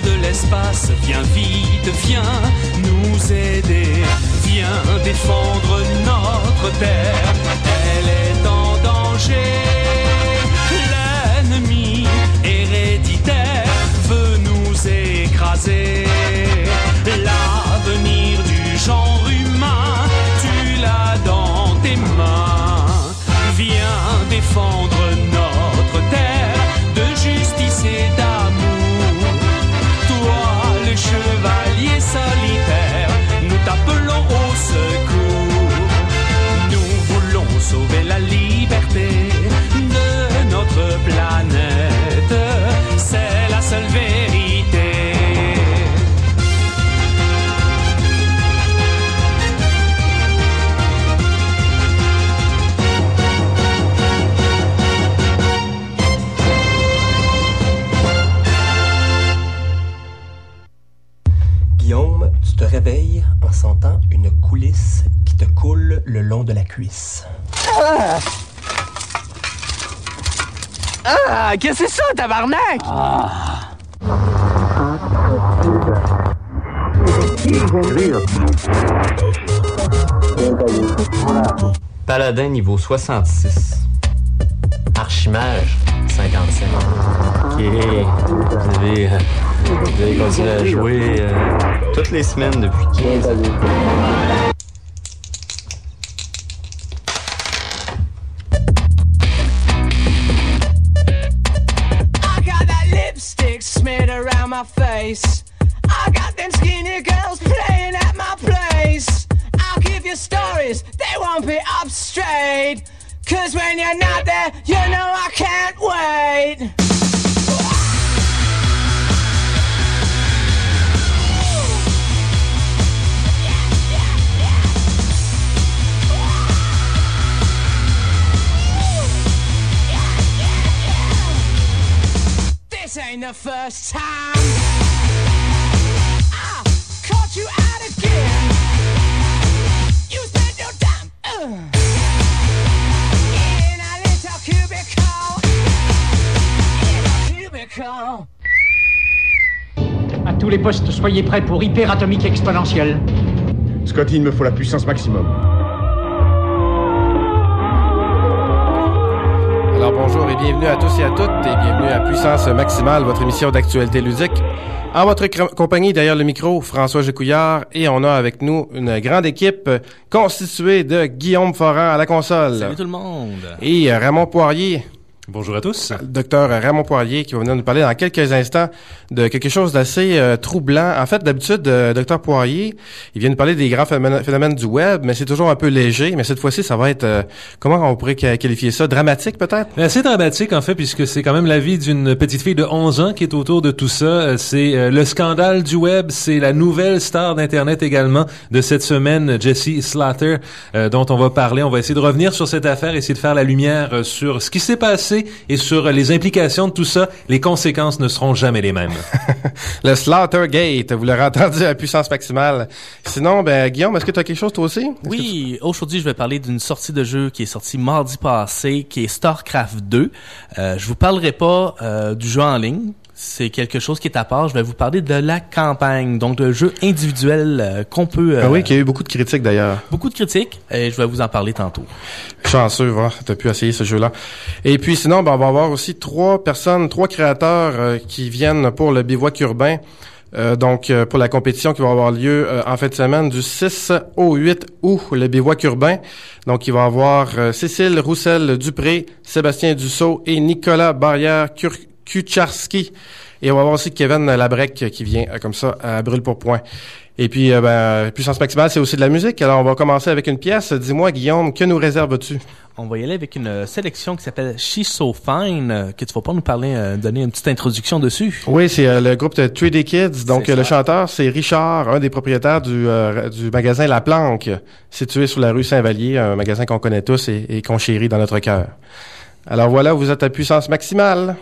de l'espace, viens vite, viens nous aider, viens défendre notre terre, elle est en danger. L'ennemi héréditaire veut nous écraser. L'avenir du genre humain, tu l'as dans tes mains. Viens défendre le long de la cuisse. Ah! Ah! Qu'est-ce que c'est ça, tabarnak? Paladin niveau 66. Archimage, 55. Ok. Vous avez, euh, vous avez continué à jouer euh, toutes les semaines depuis 15 ans. My face. I got them skinny girls playing at my place. I'll give you stories, they won't be up straight. Cause when you're not there, you know I can't wait. This ain't the first time I caught you out again. You spent your time uh, in a little cubicle. In a cubicle. À tous les postes, soyez prêts pour hyperatomique exponentielle. Scotty, il me faut la puissance maximum. Bonjour et bienvenue à tous et à toutes et bienvenue à Puissance Maximale, votre émission d'actualité ludique. En votre compagnie, derrière le micro, François Gécouillard et on a avec nous une grande équipe constituée de Guillaume Foran à la console. Salut tout le monde. Et euh, Raymond Poirier. Bonjour à tous. Docteur Raymond Poirier qui va venir nous parler dans quelques instants de quelque chose d'assez euh, troublant. En fait, d'habitude, euh, Docteur Poirier, il vient nous parler des grands phénomènes, phénomènes du web, mais c'est toujours un peu léger. Mais cette fois-ci, ça va être, euh, comment on pourrait qualifier ça, dramatique peut-être? Assez dramatique en fait puisque c'est quand même la vie d'une petite fille de 11 ans qui est autour de tout ça. Euh, C'est euh, le scandale du web, c'est la nouvelle star d'internet également de cette semaine, Jessie Slater, euh, dont on va parler. On va essayer de revenir sur cette affaire, essayer de faire la lumière euh, sur ce qui s'est passé et sur les implications de tout ça. Les conséquences ne seront jamais les mêmes. Le Slaughtergate, vous l'aurez entendu à puissance maximale. Sinon, ben Guillaume, est-ce que tu as quelque chose toi aussi? Oui, aujourd'hui, je vais parler d'une sortie de jeu qui est sortie mardi passé, qui est StarCraft 2. Euh, je vous parlerai pas euh, du jeu en ligne. C'est quelque chose qui est à part. Je vais vous parler de la campagne, donc le jeu individuel euh, qu'on peut... Ah euh, oui, qu'il y a eu beaucoup de critiques d'ailleurs. Beaucoup de critiques, et je vais vous en parler tantôt. Chanceux, va, t'as pu essayer ce jeu-là. Et puis sinon, ben, on va avoir aussi trois personnes, trois créateurs euh, qui viennent pour le bivouac urbain. Euh, donc, euh, pour la compétition qui va avoir lieu euh, en fin de semaine du 6 au 8 août, le bivouac urbain. Donc, il va y avoir euh, Cécile Roussel-Dupré, Sébastien Dussault et Nicolas Barrière-Kucharski. Et on va avoir aussi Kevin Labrec qui vient euh, comme ça à brûle pour point. Et puis, euh, ben, puissance maximale, c'est aussi de la musique. Alors, on va commencer avec une pièce. Dis-moi, Guillaume, que nous réserves-tu? On va y aller avec une euh, sélection qui s'appelle She's So Fine, euh, que tu vas pas nous parler, euh, donner une petite introduction dessus. Oui, c'est euh, le groupe de 3D Kids. Donc, euh, le chanteur, c'est Richard, un des propriétaires du, euh, du magasin La Planque, situé sur la rue Saint-Vallier, un magasin qu'on connaît tous et, et qu'on chérit dans notre cœur. Alors voilà, vous êtes à puissance maximale.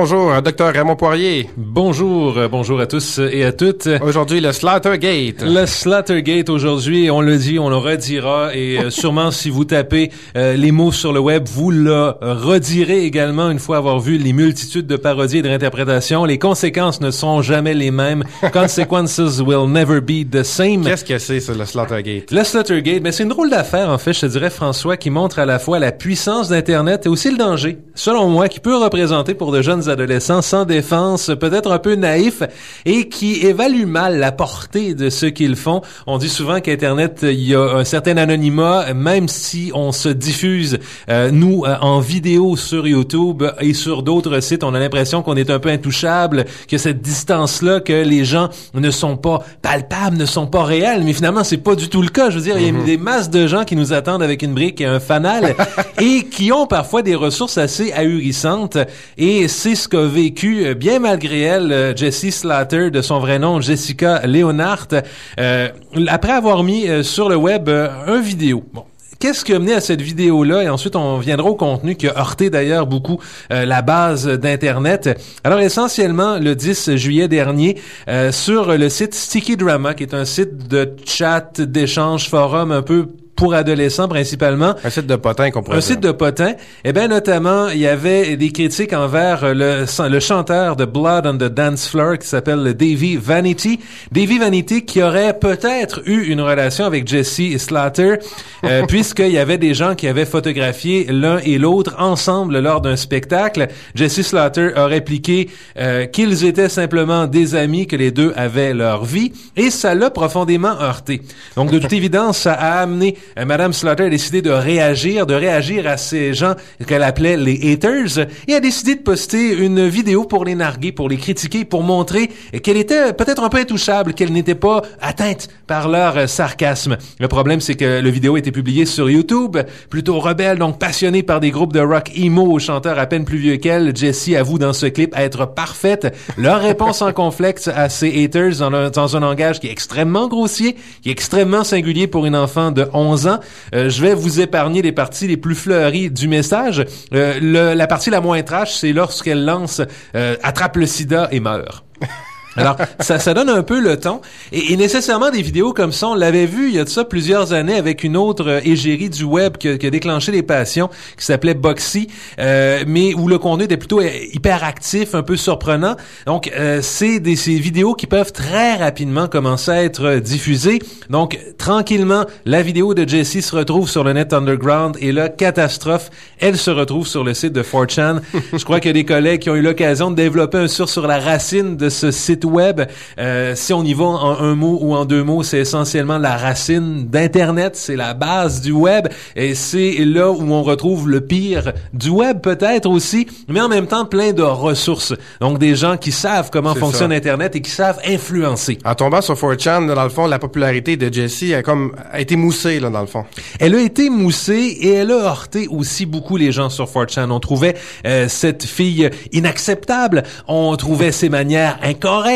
Bonjour, euh, Dr. Raymond Poirier. Bonjour, euh, bonjour à tous et à toutes. Aujourd'hui, le Slaughtergate. Le Slaughtergate aujourd'hui, on le dit, on le redira et euh, sûrement si vous tapez euh, les mots sur le web, vous le redirez également une fois avoir vu les multitudes de parodies et de réinterprétations. Les conséquences ne sont jamais les mêmes. Consequences will never be the same. Qu'est-ce que c'est, ça, le Slaughtergate? Le Slaughtergate, ben c'est une drôle d'affaire en fait, je te dirais François, qui montre à la fois la puissance d'Internet et aussi le danger, selon moi, qui peut représenter pour de jeunes adolescents sans défense, peut-être un peu naïfs et qui évaluent mal la portée de ce qu'ils font. On dit souvent qu'Internet, il y a un certain anonymat, même si on se diffuse, euh, nous, euh, en vidéo sur YouTube et sur d'autres sites, on a l'impression qu'on est un peu intouchable, que cette distance-là, que les gens ne sont pas palpables, ne sont pas réels, mais finalement, c'est pas du tout le cas. Je veux dire, il y a des masses de gens qui nous attendent avec une brique et un fanal et qui ont parfois des ressources assez ahurissantes et c'est qu'a vécu, euh, bien malgré elle, euh, Jessie Slater, de son vrai nom, Jessica Leonhardt, euh, après avoir mis euh, sur le web un vidéo. Bon. Qu'est-ce qui a mené à cette vidéo-là? Et ensuite, on viendra au contenu qui a heurté d'ailleurs beaucoup la base d'Internet. Alors, essentiellement, le 10 juillet dernier, euh, sur le site Sticky Drama, qui est un site de chat, d'échange, forum un peu pour adolescents principalement. Un site de potin qu'on pourrait Un dire. site de potin. Eh bien, notamment, il y avait des critiques envers euh, le, le chanteur de Blood on the Dance Floor qui s'appelle Davey Vanity. Davey Vanity qui aurait peut-être eu une relation avec Jesse Slater, euh, puisqu'il y avait des gens qui avaient photographié l'un et l'autre ensemble lors d'un spectacle. Jesse Slater a répliqué euh, qu'ils étaient simplement des amis, que les deux avaient leur vie, et ça l'a profondément heurté. Donc, de toute évidence, ça a amené euh, Madame Slaughter a décidé de réagir, de réagir à ces gens qu'elle appelait les haters, et a décidé de poster une vidéo pour les narguer, pour les critiquer, pour montrer qu'elle était peut-être un peu intouchable, qu'elle n'était pas atteinte par leur euh, sarcasme. Le problème, c'est que le vidéo été publié sur YouTube, plutôt rebelle, donc passionné par des groupes de rock emo aux chanteurs à peine plus vieux qu'elle. Jessie avoue dans ce clip être parfaite. Leur réponse en complexe à ces haters dans dans un langage qui est extrêmement grossier, qui est extrêmement singulier pour une enfant de 11 Euh, je vais vous épargner les parties les plus fleuries du message. Euh, le- la partie la moins trash, c'est lorsqu'elle lance euh, attrape le sida et meurt. Alors, ça, ça donne un peu le ton. Et, et nécessairement, des vidéos comme ça, on l'avait vu il y a de ça plusieurs années avec une autre euh, égérie du web qui a, qui a déclenché les passions, qui s'appelait Boxy, euh, mais où le contenu était plutôt euh, hyper actif, un peu surprenant. Donc, euh, c'est des ces vidéos qui peuvent très rapidement commencer à être euh, diffusées. Donc, tranquillement, la vidéo de Jessie se retrouve sur le net underground et là, catastrophe, elle se retrouve sur le site de 4chan. Je crois qu'il y a des collègues qui ont eu l'occasion de développer un sur sur la racine de ce site web. Euh, si on y va en un mot ou en deux mots, c'est essentiellement la racine d'Internet, c'est la base du web et c'est là où on retrouve le pire du web peut-être aussi, mais en même temps plein de ressources. Donc des gens qui savent comment fonctionne ça. Internet et qui savent influencer. En tombant sur 4chan, dans le fond, la popularité de Jessie a comme a été moussée, là, dans le fond. Elle a été moussée et elle a heurté aussi beaucoup les gens sur 4chan. On trouvait euh, cette fille inacceptable, on trouvait ses manières incorrectes.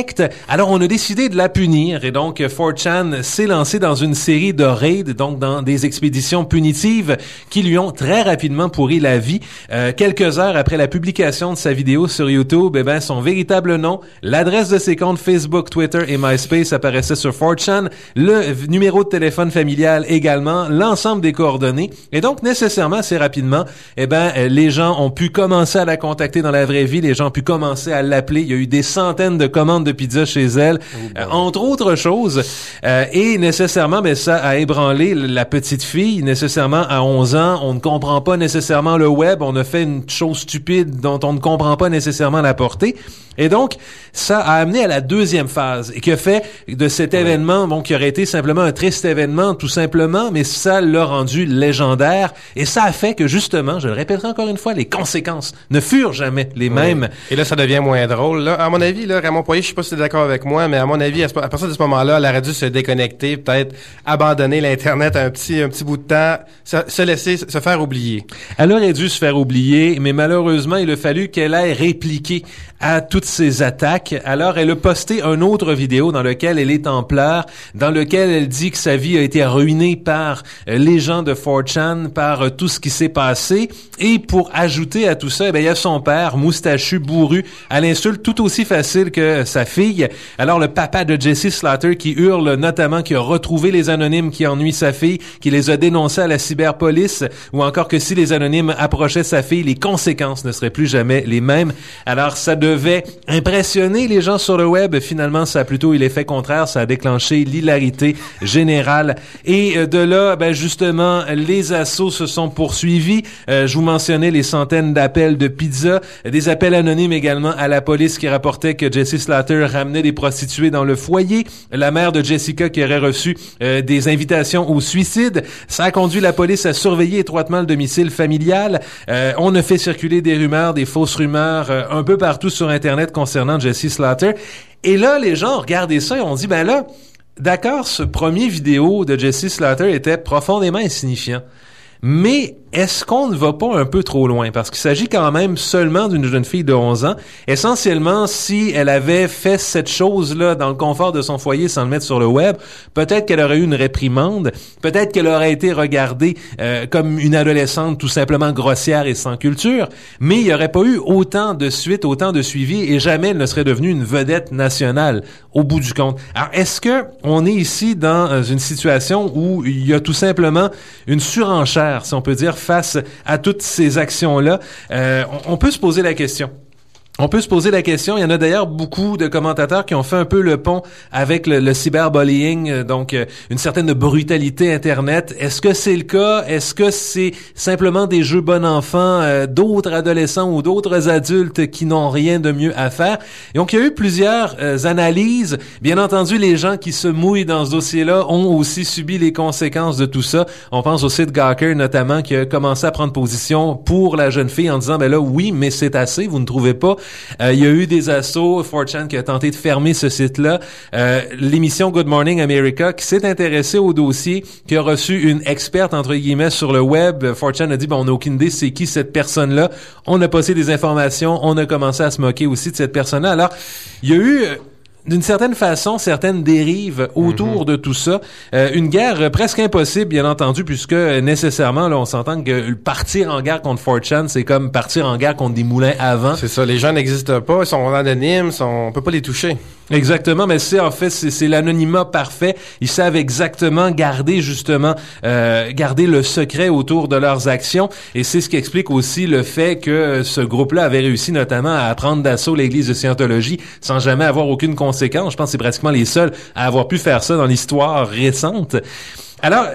Alors on a décidé de la punir et donc euh, 4chan s'est lancé dans une série de raids, donc dans des expéditions punitives qui lui ont très rapidement pourri la vie. Euh, quelques heures après la publication de sa vidéo sur YouTube, eh ben son véritable nom, l'adresse de ses comptes Facebook, Twitter et MySpace apparaissait sur 4chan, le numéro de téléphone familial également, l'ensemble des coordonnées. Et donc, nécessairement, assez rapidement, eh ben, euh, les gens ont pu commencer à la contacter dans la vraie vie, les gens ont pu commencer à l'appeler. Il y a eu des centaines de commandes de pizza chez elle, euh, entre autres choses. Euh, et nécessairement, ben, ça a ébranlé la petite fille. Nécessairement, à 11 ans, on ne comprend pas nécessairement le web, on a fait une chose stupide dont on ne comprend pas nécessairement la portée. Et donc, ça a amené à la deuxième phase et qui a fait de cet événement, bon, qui aurait été simplement un triste événement, tout simplement, mais ça l'a rendu légendaire et ça a fait que justement, je le répéterai encore une fois, les conséquences ne furent jamais les mêmes. Et là, ça devient moins drôle. Là. À mon avis, là, Raymond Poirier, sais pas si tu es d'accord avec moi, mais à mon avis, à, partir de ce moment-là, elle aurait dû se déconnecter, peut-être abandonner l'Internet un petit, un petit bout de temps, se, se laisser se faire oublier. Elle aurait dû se faire oublier, mais malheureusement, il a fallu qu'elle ait répliqué à toutes ces attaques. Alors, elle a posté une autre vidéo dans laquelle elle est en pleurs, dans lequel elle dit que sa vie a été ruinée par euh, les gens de 4chan, par euh, tout ce qui s'est passé. Et pour ajouter à tout ça, eh bien, il y a son père, moustachu, bourru, à l'insulte tout aussi facile que sa Alors, le papa de Jesse Slaughter qui hurle notamment qu'il a retrouvé les anonymes qui ennuient sa fille, qui les a dénoncés à la cyberpolice, ou encore que si les anonymes approchaient sa fille, les conséquences ne seraient plus jamais les mêmes. Alors, ça devait impressionner les gens sur le web. Finalement, ça a plutôt eu l'effet contraire. Ça a déclenché l'hilarité générale. Et euh, de là, ben, justement, les assauts se sont poursuivis. Euh, je vous mentionnais les centaines d'appels de pizza, des appels anonymes également à la police qui rapportait que Jesse Slater ramenait des prostituées dans le foyer, la mère de Jessica qui aurait reçu euh, des invitations au suicide. Ça a conduit la police à surveiller étroitement le domicile familial. Euh, on a fait circuler des rumeurs, des fausses rumeurs euh, un peu partout sur Internet concernant Jesse Slater. Et là, les gens regardé ça et ont dit, ben là, d'accord, ce premier vidéo de Jesse Slater était profondément insignifiant. Mais est-ce qu'on ne va pas un peu trop loin? Parce qu'il s'agit quand même seulement d'une jeune fille de 11 ans. Essentiellement, si elle avait fait cette chose-là dans le confort de son foyer sans le mettre sur le web, peut-être qu'elle aurait eu une réprimande, peut-être qu'elle aurait été regardée euh, comme une adolescente tout simplement grossière et sans culture, mais il n'y aurait pas eu autant de suite, autant de suivi et jamais elle ne serait devenue une vedette nationale au bout du compte. Alors, est-ce que on est ici dans euh, une situation où il y a tout simplement une surenchère, si on peut dire, face à toutes ces actions-là? Euh, on, on peut se poser la question. On peut se poser la question. Il y en a d'ailleurs beaucoup de commentateurs qui ont fait un peu le pont avec le, cyberbullying, euh, donc euh, une certaine brutalité Internet. Est-ce que c'est le cas? Est-ce que c'est simplement des jeux bon enfant euh, d'autres adolescents ou d'autres adultes qui n'ont rien de mieux à faire? Et donc, il y a eu plusieurs analyses. Bien entendu, les gens qui se mouillent dans ce dossier-là ont aussi subi les conséquences de tout ça. On pense au site Gawker, notamment, qui a commencé à prendre position pour la jeune fille en disant, ben là, oui, mais c'est assez, vous ne trouvez pas? Euh, il y a eu des assauts, 4chan qui a tenté de fermer ce site-là. Euh, L'émission Good Morning America qui s'est intéressée au dossier, qui a reçu une experte, entre guillemets, sur le web. 4chan a dit, ben, on n'a aucune idée c'est qui cette personne-là. On a passé des informations, on a commencé à se moquer aussi de cette personne-là. Alors, il y a eu... d'une certaine façon, certaines dérives autour de tout ça. Euh, une guerre presque impossible, bien entendu, puisque euh, nécessairement, là, on s'entend que partir en guerre contre 4chan, c'est comme partir en guerre contre des moulins avant. C'est ça, les gens n'existent pas, ils sont anonymes, sont, on peut pas les toucher. Exactement, mais c'est en fait c'est l'anonymat parfait. Ils savent exactement garder justement euh, garder le secret autour de leurs actions et c'est ce qui explique aussi le fait que euh, ce groupe-là avait réussi notamment à prendre d'assaut l'Église de Scientologie sans jamais avoir aucune conséquence. Je pense que c'est pratiquement les seuls à avoir pu faire ça dans l'histoire récente. Alors,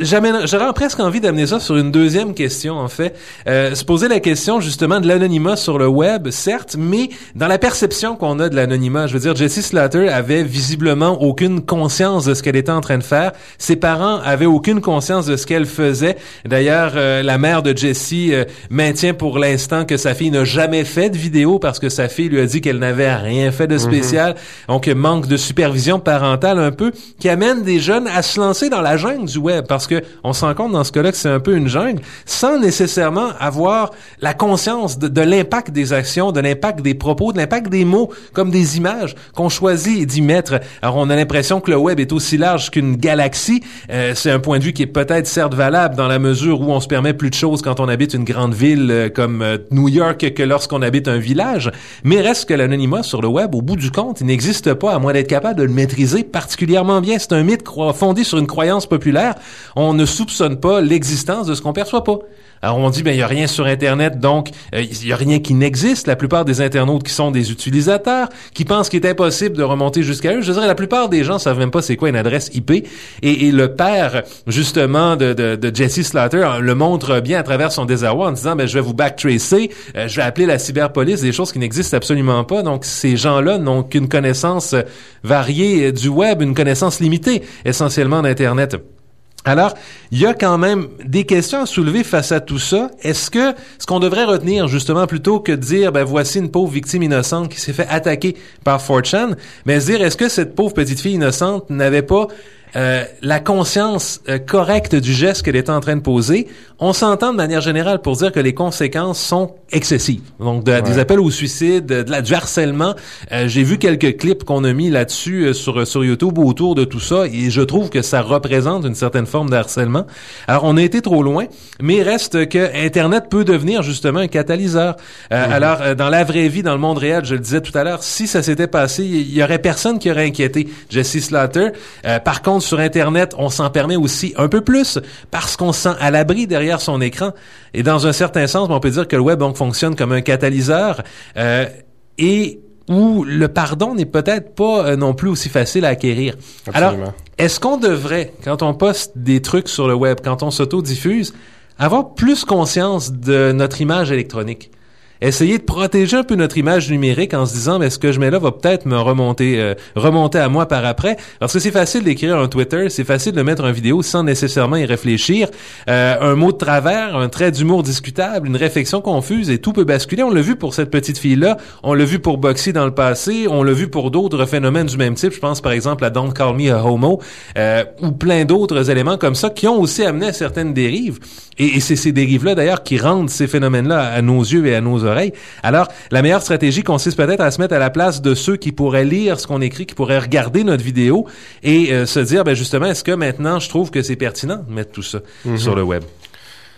j'aurais presque envie d'amener ça sur une deuxième question, en fait. Euh, se poser la question, justement, de l'anonymat sur le web, certes, mais dans la perception qu'on a de l'anonymat. Je veux dire, Jessie Slater avait visiblement aucune conscience de ce qu'elle était en train de faire. Ses parents avaient aucune conscience de ce qu'elle faisait. D'ailleurs, euh, la mère de Jessie euh, maintient pour l'instant que sa fille n'a jamais fait de vidéo parce que sa fille lui a dit qu'elle n'avait rien fait de spécial. Donc, manque de supervision parentale un peu, qui amène des jeunes à se lancer dans la jungle du web parce que on se rend compte dans ce cas-là que c'est un peu une jungle sans nécessairement avoir la conscience de, l'impact des actions, de l'impact des propos, de l'impact des mots comme des images qu'on choisit d'y mettre. Alors on a l'impression que le web est aussi large qu'une galaxie. Euh, c'est un point de vue qui est peut-être certes valable dans la mesure où on se permet plus de choses quand on habite une grande ville euh, comme euh, New York que lorsqu'on habite un village. Mais reste que l'anonymat sur le web, au bout du compte, il n'existe pas à moins d'être capable de le maîtriser particulièrement bien. C'est un mythe fondé sur une croyance populaire. On ne soupçonne pas l'existence de ce qu'on perçoit pas. Alors on dit ben il y a rien sur internet donc euh, il y a rien qui n'existe. La plupart des internautes qui sont des utilisateurs qui pensent qu'il est impossible de remonter jusqu'à eux. Je dirais la plupart des gens savent même pas c'est quoi une adresse IP et, et le père justement de, de, de Jesse Slaughter euh, le montre bien à travers son désarroi en disant ben je vais vous backtracer, euh, je vais appeler la cyberpolice, des choses qui n'existent absolument pas. Donc ces gens-là n'ont qu'une connaissance variée euh, du web, une connaissance limitée essentiellement d'internet. Alors, il y a quand même des questions à soulever face à tout ça. Est-ce que ce qu'on devrait retenir justement plutôt que de dire ben voici une pauvre victime innocente qui s'est fait attaquer par 4chan, mais dire est-ce que cette pauvre petite fille innocente n'avait pas euh, la conscience euh, correcte du geste qu'elle était en train de poser, on s'entend de manière générale pour dire que les conséquences sont excessives. Donc, de- des appels au suicide, de, la, du harcèlement. Euh, J'ai vu quelques clips qu'on a mis là-dessus euh, sur, sur YouTube autour de tout ça et je trouve que ça représente une certaine forme de harcèlement. Alors, on a été trop loin, mais reste que Internet peut devenir justement un catalyseur. Euh, Alors, euh, dans la vraie vie, dans le monde réel, je le disais tout à l'heure, si ça s'était passé, il y aurait personne qui aurait inquiété Jesse Slaughter. Euh, par contre, sur Internet, on s'en permet aussi un peu plus parce qu'on se sent à l'abri derrière son écran. Et dans un certain sens, on peut dire que le web donc fonctionne comme un catalyseur euh, et où le pardon n'est peut-être pas euh, non plus aussi facile à acquérir. Alors, est-ce qu'on devrait, quand on poste des trucs sur le web, quand on s'auto-diffuse, avoir plus conscience de notre image électronique? Essayer de protéger un peu notre image numérique en se disant, mais ce que je mets là va peut-être me remonter, euh, remonter à moi par après. Parce que c'est facile d'écrire un Twitter, c'est facile de mettre une vidéo sans nécessairement y réfléchir. Euh, un mot de travers, un trait d'humour discutable, une réflexion confuse et tout peut basculer. On l'a vu pour cette petite fille-là, on l'a vu pour Boxy dans le passé, on l'a vu pour d'autres phénomènes du même type. Je pense par exemple à Don't Call Me a Homo euh, ou plein d'autres éléments comme ça qui ont aussi amené à certaines dérives. Et, c'est ces dérives-là d'ailleurs qui rendent ces phénomènes-là à nos yeux et à nos oreilles. Alors, la meilleure stratégie consiste peut-être à se mettre à la place de ceux qui pourraient lire ce qu'on écrit, qui pourraient regarder notre vidéo et euh, se dire, ben justement, est-ce que maintenant je trouve que c'est pertinent de mettre tout ça Mhm. sur le web?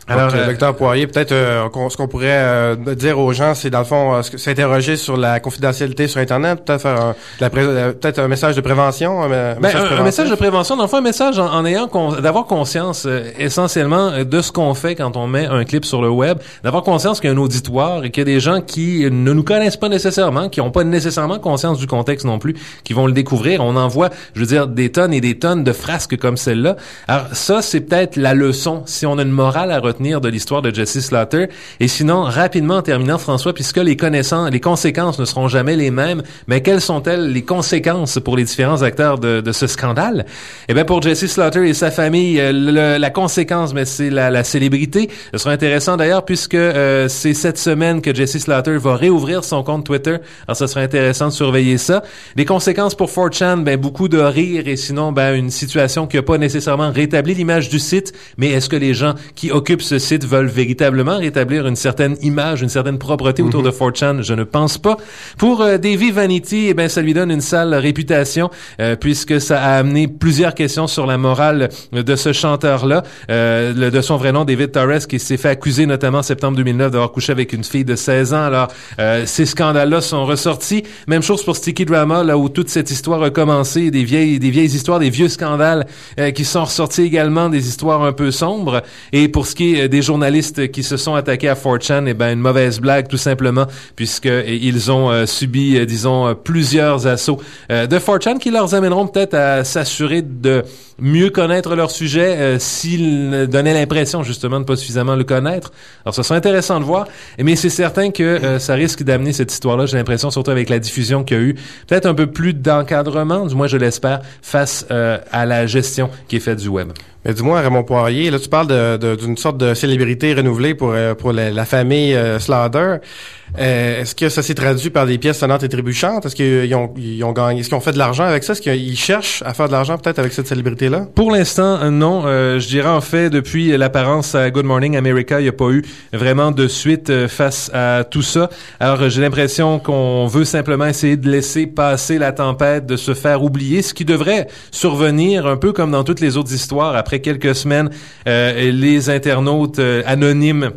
Alors, Alors, euh, docteur Poirier, peut-être euh, ce qu'on pourrait euh, dire aux gens, c'est dans le fond euh, s'interroger sur la confidentialité sur Internet, peut-être faire un, euh, peut-être un message de prévention, un, Ben, message un, un message de prévention, dans le fond, un message en, en ayant con- d'avoir conscience euh, essentiellement euh, de ce qu'on fait quand on met un clip sur le web, d'avoir conscience qu'il y a un auditoire et qu'il y a des gens qui ne nous connaissent pas nécessairement, qui n'ont pas nécessairement conscience du contexte non plus, qui vont le découvrir. On envoie, je veux dire, des tonnes et des tonnes de frasques comme celle-là. Alors ça, c'est peut-être la leçon, si on a une morale à retenir de l'histoire de Jesse Slaughter. Et sinon, rapidement en terminant, François, puisque les connaissances, les conséquences ne seront jamais les mêmes, mais quelles sont-elles les conséquences pour les différents acteurs de, de ce scandale? Eh bien, pour Jesse Slaughter et sa famille, euh, le- la conséquence, mais c'est la, la célébrité. Ce sera intéressant d'ailleurs, puisque euh, c'est cette semaine que Jesse Slaughter va réouvrir son compte Twitter. Alors, ce sera intéressant de surveiller ça. Les conséquences pour 4chan, ben, beaucoup de rire et sinon, ben, une situation qui n'a pas nécessairement rétabli l'image du site, mais est-ce que les gens qui occupent ce site veulent véritablement rétablir une certaine image, une certaine propreté autour de 4chan? Je ne pense pas. Pour euh, Davy Vanity, eh ben, ça lui donne une sale réputation, euh, puisque ça a amené plusieurs questions sur la morale de ce chanteur-là, euh, de son vrai nom, David Torres, qui s'est fait accuser notamment en septembre 2009 d'avoir couché avec une fille de 16 ans. Alors, euh, ces scandales-là sont ressortis. Même chose pour Sticky Drama, là où toute cette histoire a commencé, des vieilles, des vieilles histoires, des vieux scandales euh, qui sont ressortis également, des histoires un peu sombres. Et pour ce qui est euh, des journalistes qui se sont attaqués à 4chan, eh ben une mauvaise blague tout simplement, puisque euh, ils ont euh, subi, euh, disons, plusieurs assauts de 4chan qui leur amèneront peut-être à s'assurer de mieux connaître leur sujet euh, s'ils donnaient l'impression justement de pas suffisamment le connaître. Alors, ça sera intéressant de voir, mais c'est certain que ça risque d'amener cette histoire-là, j'ai l'impression, surtout avec la diffusion qu'il y a eu, peut-être un peu plus d'encadrement, du moins je l'espère, face à la gestion qui est faite du web. Mais dis-moi, Raymond Poirier, là, tu parles d'une sorte de célébrité renouvelée pour, euh, pour la, la famille euh, Slaughter. Euh, est-ce que ça s'est traduit par des pièces sonnantes et trébuchantes? Est-ce qu'ils ont, gagné, est-ce qu'ils ont fait de l'argent avec ça? Est-ce qu'ils cherchent à faire de l'argent peut-être avec cette célébrité-là? Pour l'instant, non. Euh, je dirais en fait, depuis l'apparence à Good Morning America, il n'y a pas eu vraiment de suite euh, face à tout ça. Alors, j'ai l'impression qu'on veut simplement essayer de laisser passer la tempête, de se faire oublier, ce qui devrait survenir un peu comme dans toutes les autres histoires. Après quelques semaines, les internautes anonymes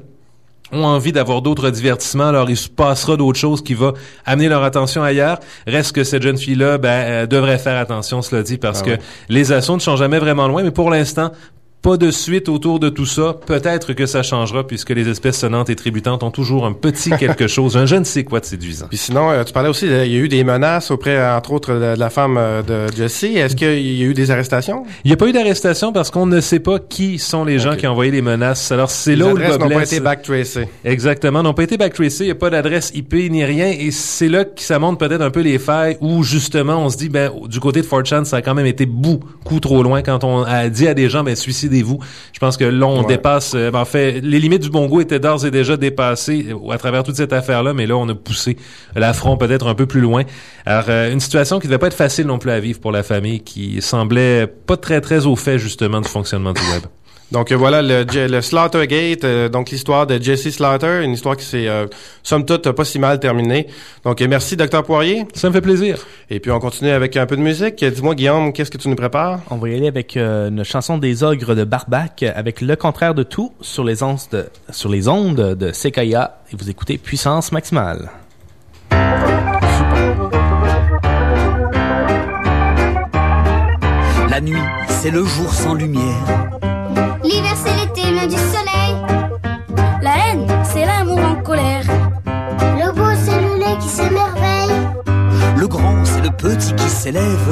ont envie d'avoir d'autres divertissements, alors il se passera d'autres choses qui va amener leur attention ailleurs. Reste que cette jeune fille-là ben, devrait faire attention, cela dit, parce Ah que oui. les assauts ne sont jamais vraiment loin, mais pour l'instant, pas de suite autour de tout ça. Peut-être que ça changera puisque les espèces sonnantes et tributantes ont toujours un petit quelque chose, un je ne sais quoi de séduisant. Puis sinon, euh, tu parlais aussi, de- il y a eu des menaces auprès, entre autres, de, de la femme euh, de Jesse. Est-ce qu'il y a eu des arrestations? Il n'y a pas eu d'arrestation parce qu'on ne sait pas qui sont les gens qui ont envoyé les menaces. Alors c'est là où le n'ont pas été backtracées. Exactement, n'ont pas été backtracés, il n'y a pas d'adresse IP ni rien, et c'est là que ça montre peut-être un peu les failles où justement on se dit, ben du côté de 4chan, ça a quand même été beaucoup trop loin quand on a dit à des gens, ben suicidez décidez-vous. Je pense que là, on Ouais. dépasse, euh, ben, en fait, les limites du bon goût étaient d'ores et déjà dépassées euh, à travers toute cette affaire-là, mais là, on a poussé l'affront peut-être un peu plus loin. Alors, euh, une situation qui devait pas être facile non plus à vivre pour la famille, qui semblait pas très, très au fait, justement, du fonctionnement du web. Donc euh, voilà le, le Slaughtergate, euh, donc l'histoire de Jesse Slaughter, une histoire qui s'est euh, somme toute pas si mal terminée. Donc euh, merci docteur Poirier. Ça me fait plaisir. Et puis on continue avec un peu de musique. Dis-moi Guillaume, qu'est-ce que tu nous prépares? On va y aller avec euh, une chanson des ogres de Barbac, avec le contraire de tout sur les ondes de, sur les ondes de Sekaya. Et vous écoutez Puissance Maximale. La nuit, c'est le jour sans lumière. L'hiver c'est l'été, loin du soleil. La haine, c'est l'amour en colère. Le beau c'est le lait qui s'émerveille. Le grand, c'est le petit qui s'élève.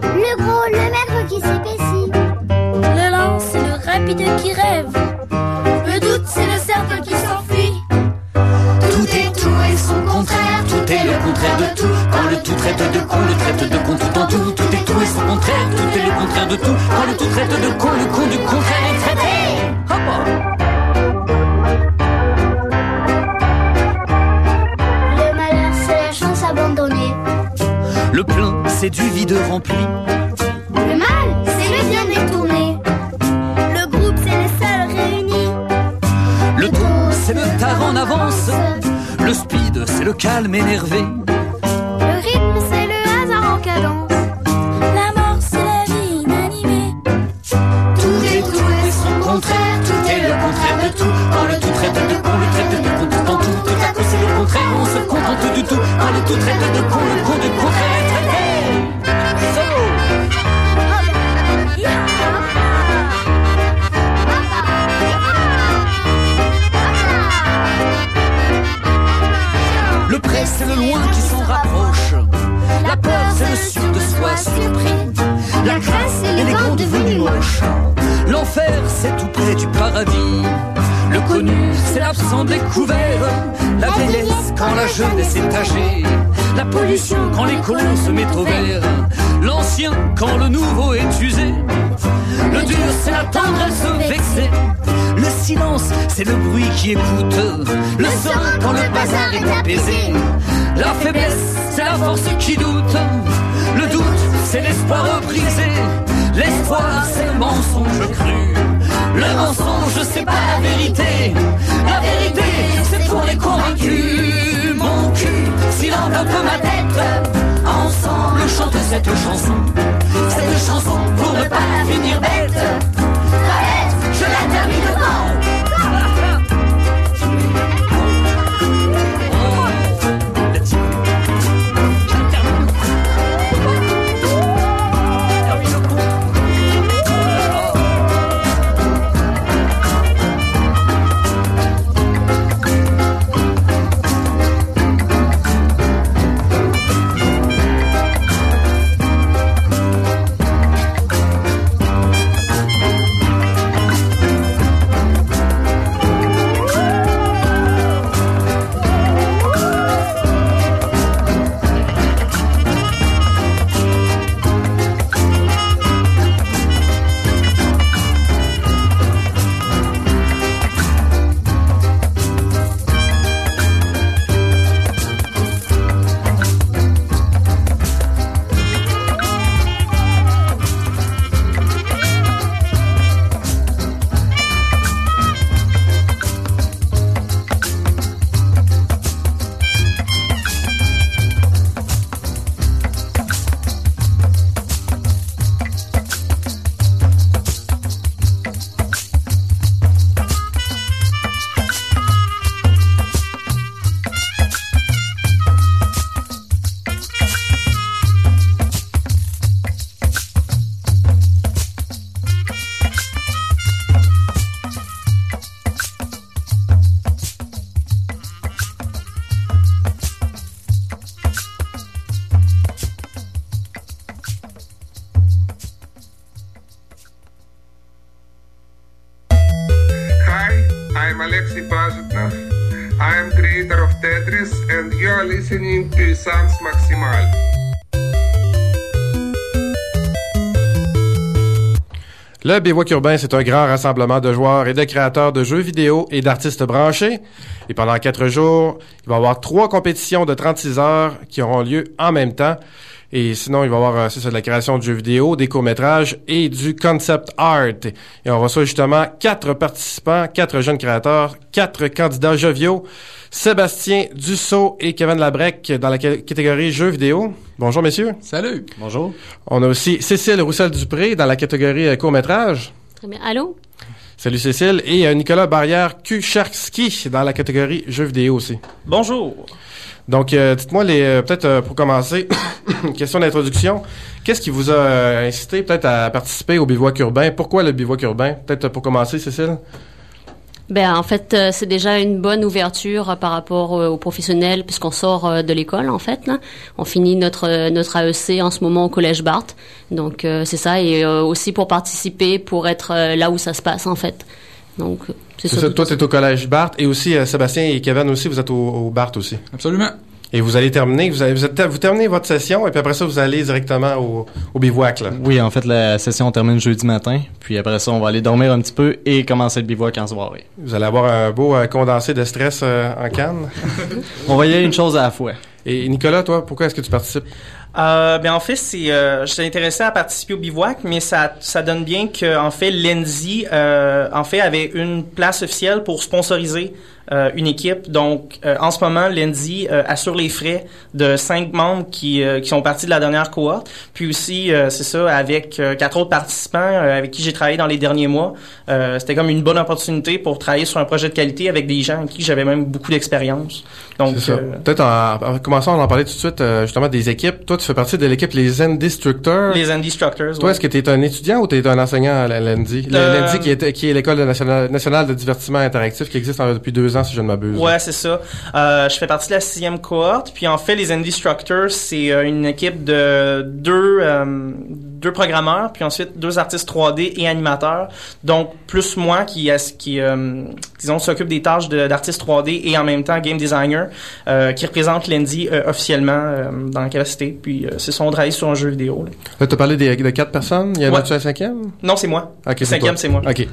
Le gros, le maigre qui s'épaissit. Le lent c'est le rapide qui rêve. Le doute c'est le cercle qui s'enfuit. Tout est tout et son contraire. Tout est le contraire de tout. Quand le tout traite de con, le traite de con tout en tout. Tout est son contraire. Tout est le contraire de tout. Quand le tout traite de con, le con du contraire est traité. Hop Le malheur c'est la chance abandonnée. Le plein, c'est du vide rempli. Le mal, c'est le bien détourné. Le groupe, c'est les seuls réunis. Le tout, c'est le tard en avance. Le speed, c'est le calme énervé. Se contente du tout. Le tout de con, le con est traité. Solo. Le près, c'est le loin qui s'en rapproche. La peur, c'est le sûr de soi surpris. La grâce, c'est les gants devenus moches. L'enfer, c'est tout près du paradis. Le connu, c'est l'absent découvert. La vieillesse, quand la jeunesse est âgée. La pollution, quand les colons se mettent au vert. L'ancien, quand le nouveau est usé. Le dur, c'est la tendresse vexée. Le silence, c'est le bruit qui écoute. Le serein, quand le bazar est apaisé. La faiblesse, c'est la force qui doute. Le doute, c'est l'espoir brisé. L'espoir, c'est le mensonge cru. Le mensonge, c'est pas la vérité. La vérité, c'est pour les convaincus. Mon cul, s'il enveloppe ma tête. Ensemble, chante cette chanson. Cette chanson pour ne pas la finir bête. Colette, je la termine Le Bivouac urbain, c'est un grand rassemblement de joueurs et de créateurs de jeux vidéo et d'artistes branchés. Et pendant quatre jours, il va y avoir trois compétitions de 36 heures qui auront lieu en même temps. Et sinon, il va y avoir, euh, c'est ça, de la création de jeux vidéo, des courts-métrages et du concept art. Et on reçoit justement quatre participants, quatre jeunes créateurs, quatre candidats joviaux. Sébastien Dussault et Kevin Labrec dans la ca- catégorie jeux vidéo. Bonjour, messieurs. Salut. Bonjour. On a aussi Cécile Roussel-Dupré dans la catégorie euh, court-métrage. Très bien. Allô? Salut Cécile. Et euh, Nicolas Barrière-Kucharski dans la catégorie jeux vidéo aussi. Bonjour. Donc, euh, dites-moi, euh, peut-être euh, pour commencer, question d'introduction. Qu'est-ce qui vous a incité peut-être à participer au bivouac urbain? Pourquoi le bivouac urbain? Peut-être pour commencer, Cécile? Ben, en fait, c'est déjà une bonne ouverture par rapport aux professionnels puisqu'on sort de l'école, en fait. On finit notre, notre AEC en ce moment au Collège Barthes. Donc, c'est ça. Et aussi pour participer, pour être là où ça se passe, en fait. Donc, c'est C'est ça. ça, toi, tu es au collège Barthes et aussi euh, Sébastien et Kevin aussi, vous êtes au, au Barthes aussi. Absolument. Et vous allez terminer, vous, allez, vous, êtes- vous terminez votre session et puis après ça, vous allez directement au, au bivouac. Là. Oui, en fait, la session termine jeudi matin. Puis après ça, on va aller dormir un petit peu et commencer le bivouac en soirée. Vous allez avoir un beau euh, condensé de stress euh, en canne. On va y aller une chose à la fois. Et Nicolas, toi, pourquoi est-ce que tu participes? Euh, ben en fait, c'est, euh, je suis intéressé à participer au bivouac, mais ça, ça donne bien que en fait, Lindsay, euh, en fait, avait une place officielle pour sponsoriser euh, une équipe. Donc, euh, en ce moment, Lindsay euh, assure les frais de cinq membres qui, euh, qui sont partis de la dernière cohorte. Puis aussi, euh, c'est ça, avec euh, quatre autres participants euh, avec qui j'ai travaillé dans les derniers mois. Euh, c'était comme une bonne opportunité pour travailler sur un projet de qualité avec des gens avec qui j'avais même beaucoup d'expérience. Donc, Peut-être en, en commençant, on en parlait tout de suite, euh, justement, des équipes. Toi, tu fais partie de l'équipe Les Zen Destructors. les Instructors. Toi, est-ce que tu es un étudiant ou tu es un enseignant à la LND? Le Euh, LND qui est, qui est l'école nationale, nationale de divertissement interactif qui existe en- depuis deux ans, si je ne m'abuse. Ouais, c'est ça. Euh, je fais partie de la sixième cohorte. Puis en fait, les Indie Structures, c'est euh, une équipe de deux, euh, deux programmeurs, puis ensuite deux artistes 3D et animateurs. Donc plus moi qui, qui euh, disons, s'occupe des tâches de- d'artiste 3D et en même temps game designer, qui représente l'Indie officiellement dans la capacité. Puis c'est son travail sur un jeu vidéo. là. Tu as parlé des- de quatre personnes? Il y en Ouais. a-tu un cinquième? Non, c'est moi. Le cinquième, c'est moi. OK.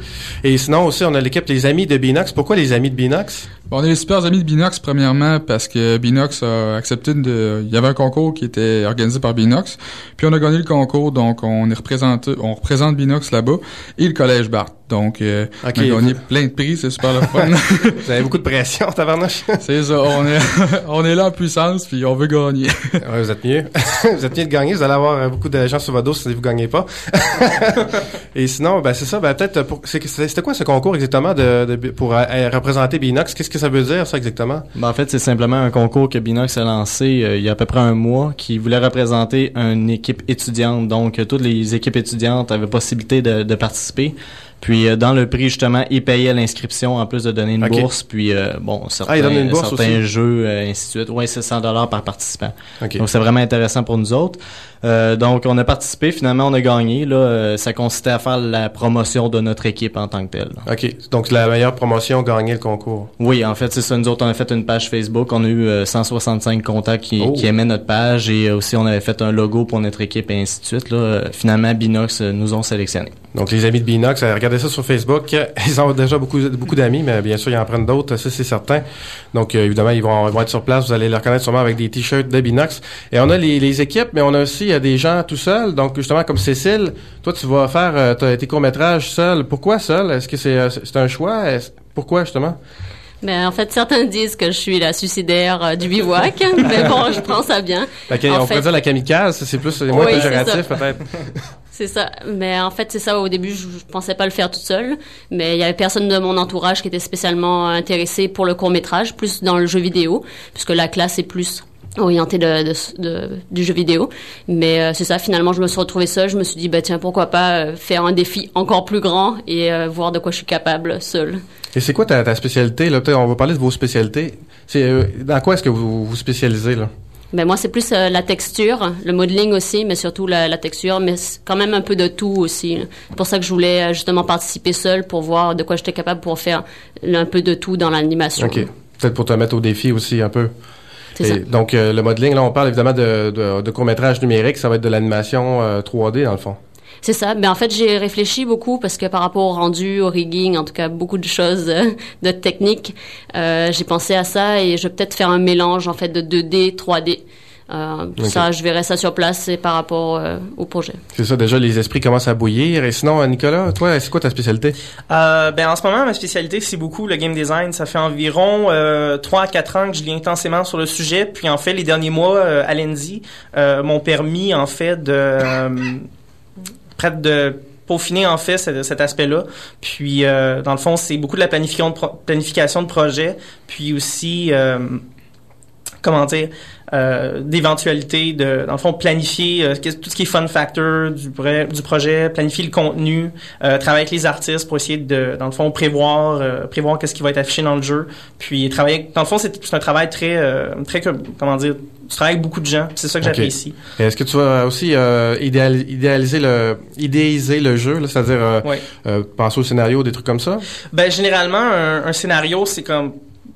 Et sinon, aussi, on a l'équipe Les Amis de Binox. Pourquoi les Amis de Binox? On est les super amis de Binox, premièrement, parce que Binox a accepté de... Il y avait un concours qui était organisé par Binox, puis on a gagné le concours, donc on est représenté, on représente Binox là-bas, et le Collège Barthes. Donc, euh, Ok, on a gagné vous- plein de prix, c'est super le fun. Vous avez beaucoup de pression, tabarnouche. c'est ça, on est, on est là en puissance, puis on veut gagner. Ouais, vous êtes mieux. vous êtes mieux de gagner. Vous allez avoir euh, beaucoup de gens sur votre dos si vous gagnez pas. Et sinon, ben c'est ça. Ben peut-être pour c'est- c'était quoi ce concours exactement de, de- pour euh, euh, représenter Binox? Qu'est-ce que ça veut dire ça exactement? Ben, en fait, c'est simplement un concours que Binox a lancé euh, il y a à peu près un mois qui voulait représenter une équipe étudiante. Donc, toutes les équipes étudiantes avaient possibilité de, de participer. Puis, euh, dans le prix, justement, ils payaient l'inscription en plus de donner une bourse. Puis, euh, bon, certains, Ah, bourse certains jeux, euh, ainsi de suite. Ouais, c'est 100 dollars par participant. Ok. Donc, c'est vraiment intéressant pour nous autres. Euh, donc, on a participé. Finalement, on a gagné. Là, euh, ça consistait à faire la promotion de notre équipe en tant que telle. OK. Donc la meilleure promotion gagnait le concours. Oui, en fait, c'est ça. Nous autres, on a fait une page Facebook. On a eu euh, 165 contacts qui, Oh. qui aimaient notre page et euh, aussi on avait fait un logo pour notre équipe et ainsi de suite. Là. Euh, Finalement, Binox euh, nous ont sélectionnés. Donc les amis de Binox, euh, regardez ça sur Facebook. Ils ont déjà beaucoup beaucoup d'amis, mais bien sûr ils en prennent d'autres, ça c'est certain. Donc euh, évidemment ils vont, ils vont être sur place. Vous allez les reconnaître sûrement avec des t-shirts de Binox. Et on a les, les équipes, mais on a aussi euh, des gens tout seuls. Donc justement comme Cécile, toi tu vas faire euh, tes courts métrages seul. Pourquoi seul? Est-ce que c'est euh, c'est un choix? Pourquoi justement? Mais en fait, certains disent que je suis la suicidaire euh, du bivouac, mais bon, je prends ça bien. En On fait- pourrait dire la kamikaze, c'est plus moins Oui, péjoratif peut-être. C'est ça. Mais en fait, c'est ça. Au début, je, je pensais pas le faire toute seule. Mais il y avait personne de mon entourage qui était spécialement intéressé pour le court métrage, plus dans le jeu vidéo, puisque la classe est plus orientée de, de, de- du jeu vidéo. Mais euh, c'est ça. Finalement, je me suis retrouvée seule. Je me suis dit, bah tiens, pourquoi pas euh, faire un défi encore plus grand et euh, voir de quoi je suis capable seule. Et c'est quoi ta, ta spécialité là? Peut-être on va parler de vos spécialités. C'est euh, dans quoi est-ce que vous vous spécialisez là? Ben moi, c'est plus euh, la texture, le modeling aussi, mais surtout la, la texture, mais quand même un peu de tout aussi. C'est pour ça que je voulais euh, justement participer seule pour voir de quoi j'étais capable pour faire un peu de tout dans l'animation. OK. Peut-être pour te mettre au défi aussi un peu. Ça. Donc, euh, le modeling, là, on parle évidemment de, de, de court-métrage numérique. Ça va être de l'animation euh, 3D, dans le fond. C'est ça. Mais en fait, j'ai réfléchi beaucoup parce que par rapport au rendu, au rigging, en tout cas beaucoup de choses euh, de technique, euh, j'ai pensé à ça et je vais peut-être faire un mélange en fait de 2D, 3D. Euh. Ça, je verrai ça sur place et par rapport euh, au projet. C'est ça, déjà, les esprits commencent à bouillir. Et sinon, euh, Nicolas, toi, c'est quoi ta spécialité? Euh, ben en ce moment ma spécialité c'est beaucoup le game design. Ça fait environ euh, 3 à 4 ans que je lis intensément sur le sujet. Puis en fait les derniers mois euh, à l'Endy euh, m'ont permis en fait de euh, près de peaufiner en fait cet, cet aspect-là. Puis euh, dans le fond c'est beaucoup de la planification de, pro- planification de projet. Puis aussi euh, comment dire euh, d'éventualité de dans le fond planifier euh, tout ce qui est fun factor du, du projet planifier le contenu euh, travailler avec les artistes pour essayer de dans le fond prévoir euh, prévoir qu'est-ce qui va être affiché dans le jeu. Puis travailler dans le fond c'est un travail très euh, très comme- comment dire tu travailles avec beaucoup de gens c'est ça que j'apprécie. Est-ce que tu vas aussi euh, idéal- idéaliser le idéiser le jeu, là, c'est-à-dire euh, euh, penser au scénario, des trucs comme ça? Ben généralement un, un scénario c'est comme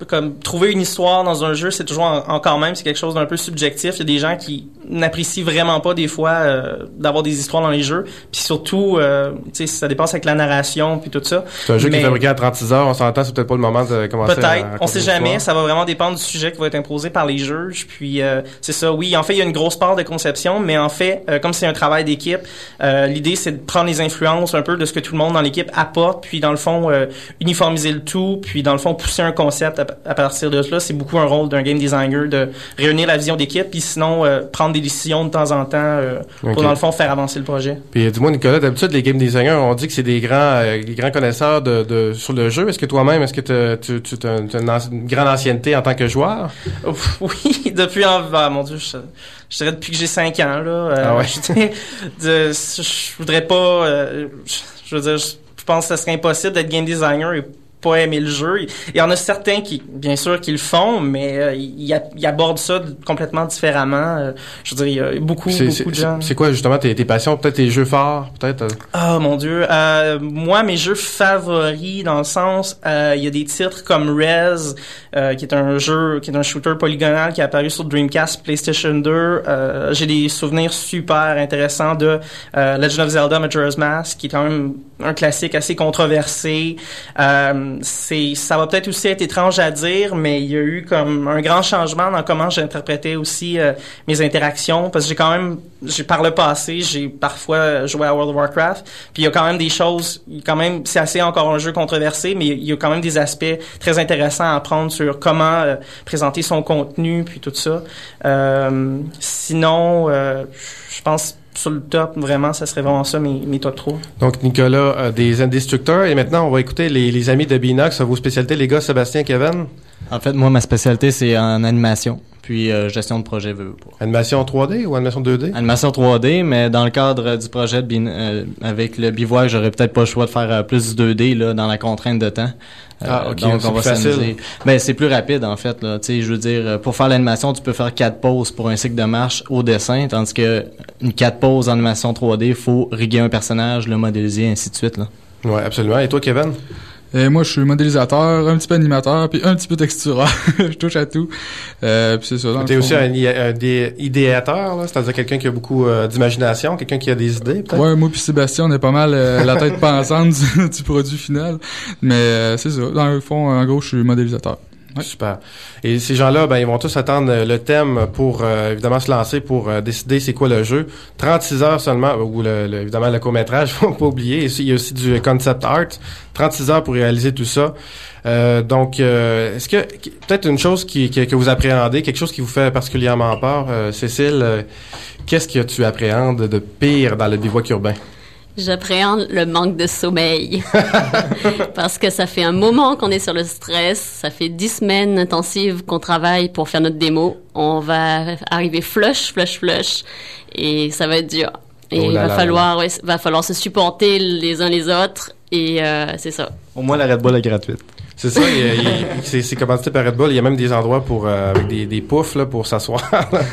comme trouver une histoire dans un jeu c'est toujours en- encore même c'est quelque chose d'un peu subjectif il y a des gens qui n'apprécient vraiment pas des fois euh, d'avoir des histoires dans les jeux puis surtout euh, tu sais ça dépasse avec la narration puis tout ça C'est un jeu qui est fabriqué à 36 heures, on s'entend, c'est peut-être pas le moment de commencer à Peut-être, on sait jamais. Ça va vraiment dépendre du sujet qui va être imposé par les juges. Puis euh, c'est ça. Oui, en fait, il y a une grosse part de conception, mais en fait, euh, comme c'est un travail d'équipe, euh, l'idée c'est de prendre les influences un peu de ce que tout le monde dans l'équipe apporte, puis dans le fond euh, uniformiser le tout, puis dans le fond pousser un concept à, partir de là. C'est beaucoup un rôle d'un game designer de réunir la vision d'équipe, puis sinon euh, prendre des décisions de temps en temps euh, pour dans le fond faire avancer le projet. Puis dis-moi, Nicolas, d'habitude, les game designers, on dit que c'est des grands, euh, des grands connaisseurs de, de, sur le jeu. Est-ce que toi-même, est-ce que tu tu as une, grande ancienneté en tant que joueur? Oui, depuis en, ah, mon dieu, je, je dirais depuis que j'ai 5 ans là. euh, Ah ouais? je, de- je voudrais pas, euh, je, je veux dire, je, je pense que ce serait impossible d'être game designer et pas aimer le jeu. Il y en a certains qui, bien sûr, qui le font, mais euh, ils, ils abordent ça complètement différemment. Euh, je veux dire, il y a beaucoup, beaucoup de gens. c'est quoi justement tes, tes passions? Peut-être tes jeux forts? Peut-être? euh, Oh mon dieu. Euh, moi, mes jeux favoris, dans le sens, euh, il y a des titres comme Rez, qui est un jeu, qui est un shooter polygonal qui est apparu sur Dreamcast, PlayStation 2. Euh, J'ai des souvenirs super intéressants de Legend of Zelda Majora's Mask, qui est quand même un classique assez controversé. Euh, c'est, ça va peut-être aussi être étrange à dire, mais il y a eu comme un grand changement dans comment j'interprétais aussi euh, mes interactions, parce que j'ai quand même, par le passé, j'ai parfois joué à World of Warcraft, puis il y a quand même des choses, quand même, c'est assez encore un jeu controversé, mais il y a quand même des aspects très intéressants à apprendre sur comment euh, présenter son contenu, puis tout ça. Euh, sinon, je pense sur le top, vraiment, ça serait vraiment ça, mes, mes top 3. Donc, Nicolas, euh, des Indestructeurs. Et maintenant, on va écouter les, les amis de Binox. Vos spécialités, les gars, Sébastien, Kevin? En fait, moi, ma spécialité, c'est en animation, puis euh, gestion de projet, veux, veux pas. Animation 3D ou animation 2D? Animation 3D, mais dans le cadre du projet de bin- euh, avec le bivouac, j'aurais peut-être pas le choix de faire euh, plus du 2D là, dans la contrainte de temps. Euh, Ah, ok, donc c'est on va s'amuser. Ben c'est plus rapide en fait. Là. Tu sais, je veux dire, euh, pour faire l'animation, tu peux faire quatre pauses pour un cycle de marche au dessin, tandis que une quatre pauses en animation 3D, faut riguer un personnage, le modéliser, ainsi de suite. Là. Ouais, absolument. Et toi, Kevin? Et moi, je suis modélisateur, un petit peu animateur, puis un petit peu textureur. je touche à tout. Euh, puis c'est ça. T'es aussi un, idéateur, là, c'est-à-dire quelqu'un qui a beaucoup euh, d'imagination, quelqu'un qui a des idées, peut-être? Ouais, moi puis Sébastien, on est pas mal euh, la tête pensante du, du produit final. Mais euh, c'est ça. Dans le fond, en gros, je suis modélisateur. Super. Et ces gens-là, ben, ils vont tous attendre euh, le thème pour, euh, évidemment, se lancer pour euh, décider c'est quoi le jeu. 36 heures seulement, ou le, le- évidemment le court-métrage, faut pas oublier. Il y a aussi du concept art. 36 heures pour réaliser tout ça. Euh, donc, euh, est-ce que, peut-être une chose qui, que vous appréhendez, quelque chose qui vous fait particulièrement peur, euh, Cécile, qu'est-ce que tu appréhendes de pire dans le bivouac urbain? J'appréhende le manque de sommeil. Parce que ça fait un moment qu'on est sur le stress. Ça fait dix semaines intensives qu'on travaille pour faire notre démo. On va arriver flush, flush, flush. Et ça va être dur. Et Oh il là va falloir, ouais, va falloir se supporter les uns les autres. Et euh, c'est ça. Au moins la Red Bull est gratuite. C'est ça, c'est commandité par Red Bull. Il y a même des endroits pour euh, avec des, des poufs là, pour s'asseoir.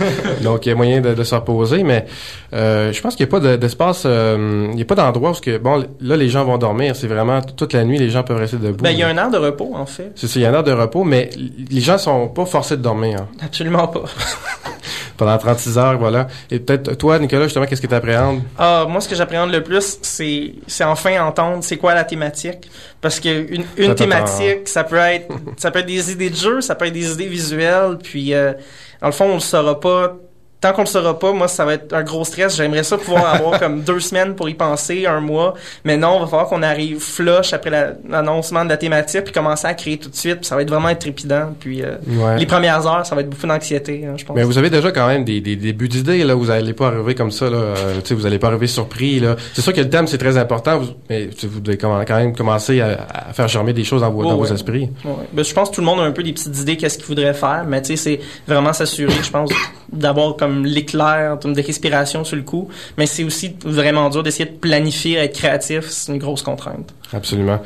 Donc, il y a moyen de, de se reposer. Mais euh, je pense qu'il n'y a pas de- d'espace, euh, il n'y a pas d'endroit où ce que, bon, là, les gens vont dormir. C'est vraiment toute la nuit, les gens peuvent rester debout. Ben, il y a un air de repos, en fait. C'est ça, il y a un heure de repos, mais les gens sont pas forcés de dormir. hein. Absolument pas. pendant 36 heures, voilà. Et peut-être toi, Nicolas, justement, qu'est-ce que tu appréhendes? Ah, moi, ce que j'appréhende le plus, c'est, c'est enfin entendre c'est quoi la thématique. Parce que une, une thématique, ça peut être, ça peut être des idées de jeu, ça peut être des idées visuelles, puis euh, dans le fond, on le saura pas. Tant qu'on le saura pas, moi, ça va être un gros stress. J'aimerais ça pouvoir avoir comme deux semaines pour y penser, un mois. Mais non, il va falloir qu'on arrive flush après la- l'annoncement de la thématique, puis commencer à créer tout de suite. Puis ça va être vraiment être trépidant. Puis euh, Ouais. les premières heures, ça va être beaucoup d'anxiété, hein, je pense. Mais vous avez déjà quand même des, des débuts d'idées, là. Vous allez pas arriver comme ça, là. Euh, tu sais, vous allez pas arriver surpris, là. C'est sûr que le thème, c'est très important, vous- mais vous devez quand même commencer à, à faire germer des choses dans vos, Oh, dans vos esprits. Ouais. Ben, je pense que tout le monde a un peu des petites idées qu'est-ce qu'il voudrait faire, mais tu sais, c'est vraiment s'assurer, je pense, d'avoir comme l'éclair, en termes de respiration sur le coup. Mais c'est aussi vraiment dur d'essayer de planifier, être créatif, c'est une grosse contrainte. Absolument.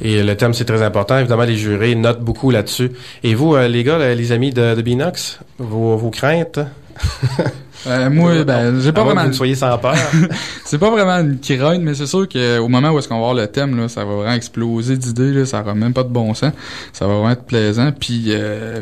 Et le thème, c'est très important. Évidemment, les jurés notent beaucoup là-dessus. Et vous, euh, les gars, les amis de, de Binox, vos, vos craintes? Euh, moi, ben, j'ai pas moins que vraiment. vous ne soyez sans peur. c'est pas vraiment une crainte, mais c'est sûr qu'au moment où est-ce qu'on va voir le thème, là, ça va vraiment exploser d'idées, là, ça aura même pas de bon sens. Ça va vraiment être plaisant. Puis euh,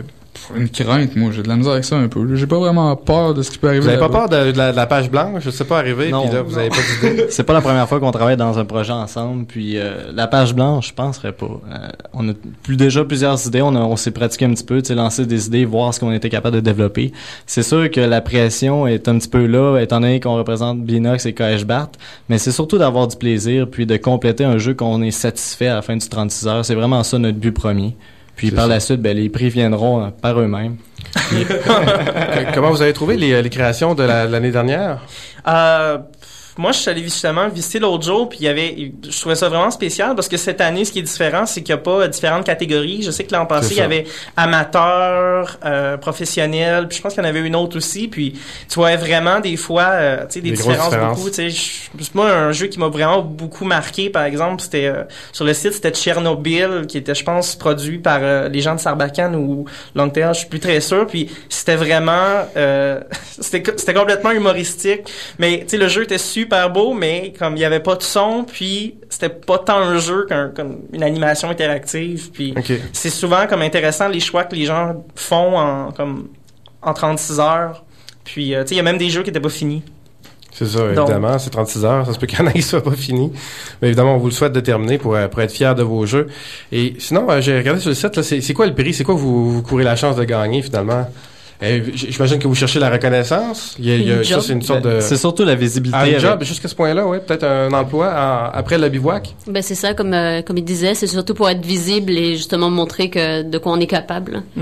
une crainte, moi, j'ai de la misère avec ça un peu. J'ai pas vraiment peur de ce qui peut arriver. Vous avez pas peur de, de la, de la page blanche? Je sais pas arriver, Non. puis là, vous avez pas d'idée. C'est pas la première fois qu'on travaille dans un projet ensemble. Puis euh, la page blanche, je penserais pas. Euh, on a plus déjà plusieurs idées. On, a- on s'est pratiqué un petit peu, tu sais, lancer des idées, voir ce qu'on était capable de développer. C'est sûr que la pression est un petit peu là, étant donné qu'on représente Binox et KH Bart. Mais c'est surtout d'avoir du plaisir, puis de compléter un jeu qu'on est satisfait à la fin du 36 heures. C'est vraiment ça notre but premier. Puis par ça. la suite, ben, les prix viendront euh, par eux-mêmes. Euh, Comment vous avez trouvé les, les créations de la- de l'année dernière? Euh, moi, je suis allé justement visiter l'autre jour, puis il y avait, je trouvais ça vraiment spécial parce que cette année, ce qui est différent, c'est qu'il n'y a pas différentes catégories. Je sais que l'an passé, il y avait amateur, euh, professionnel, puis je pense qu'il y en avait une autre aussi. Puis tu vois vraiment des fois, euh, tu sais, des, différences différences. beaucoup. Tu sais, moi, un jeu qui m'a vraiment beaucoup marqué, par exemple, c'était euh, sur le site, c'était Tchernobyl, qui était, je pense, produit par euh, les gens de Sarbacane ou Longtail, je suis plus très sûr. Puis c'était vraiment, euh, c'était c'était complètement humoristique. Mais tu sais, le jeu était super beau, mais comme il y avait pas de son, puis c'était pas tant un jeu qu'un comme une animation interactive. Puis c'est souvent comme intéressant les choix que les gens font en comme en 36 heures. Puis euh, tu sais, il y a même des jeux qui étaient pas finis. C'est ça, évidemment. C'est 36 heures. Ça se peut qu'il y en ait qui soient pas fini. Mais évidemment, on vous le souhaite de terminer pour, euh, pour être fiers de vos jeux. Et sinon, euh, j'ai regardé sur le site, c'est quoi le prix? C'est quoi vous courez la chance de gagner, finalement? J- J'imagine que vous cherchez la reconnaissance. Il y a, il y a- ça, c'est une sorte de... Ben, C'est surtout la visibilité. Ah, un avec- job jusqu'à ce point-là, oui. Peut-être un emploi en- après le bivouac. Ben c'est ça, comme euh, comme il disait, c'est surtout pour être visible et justement montrer que de quoi on est capable. Tu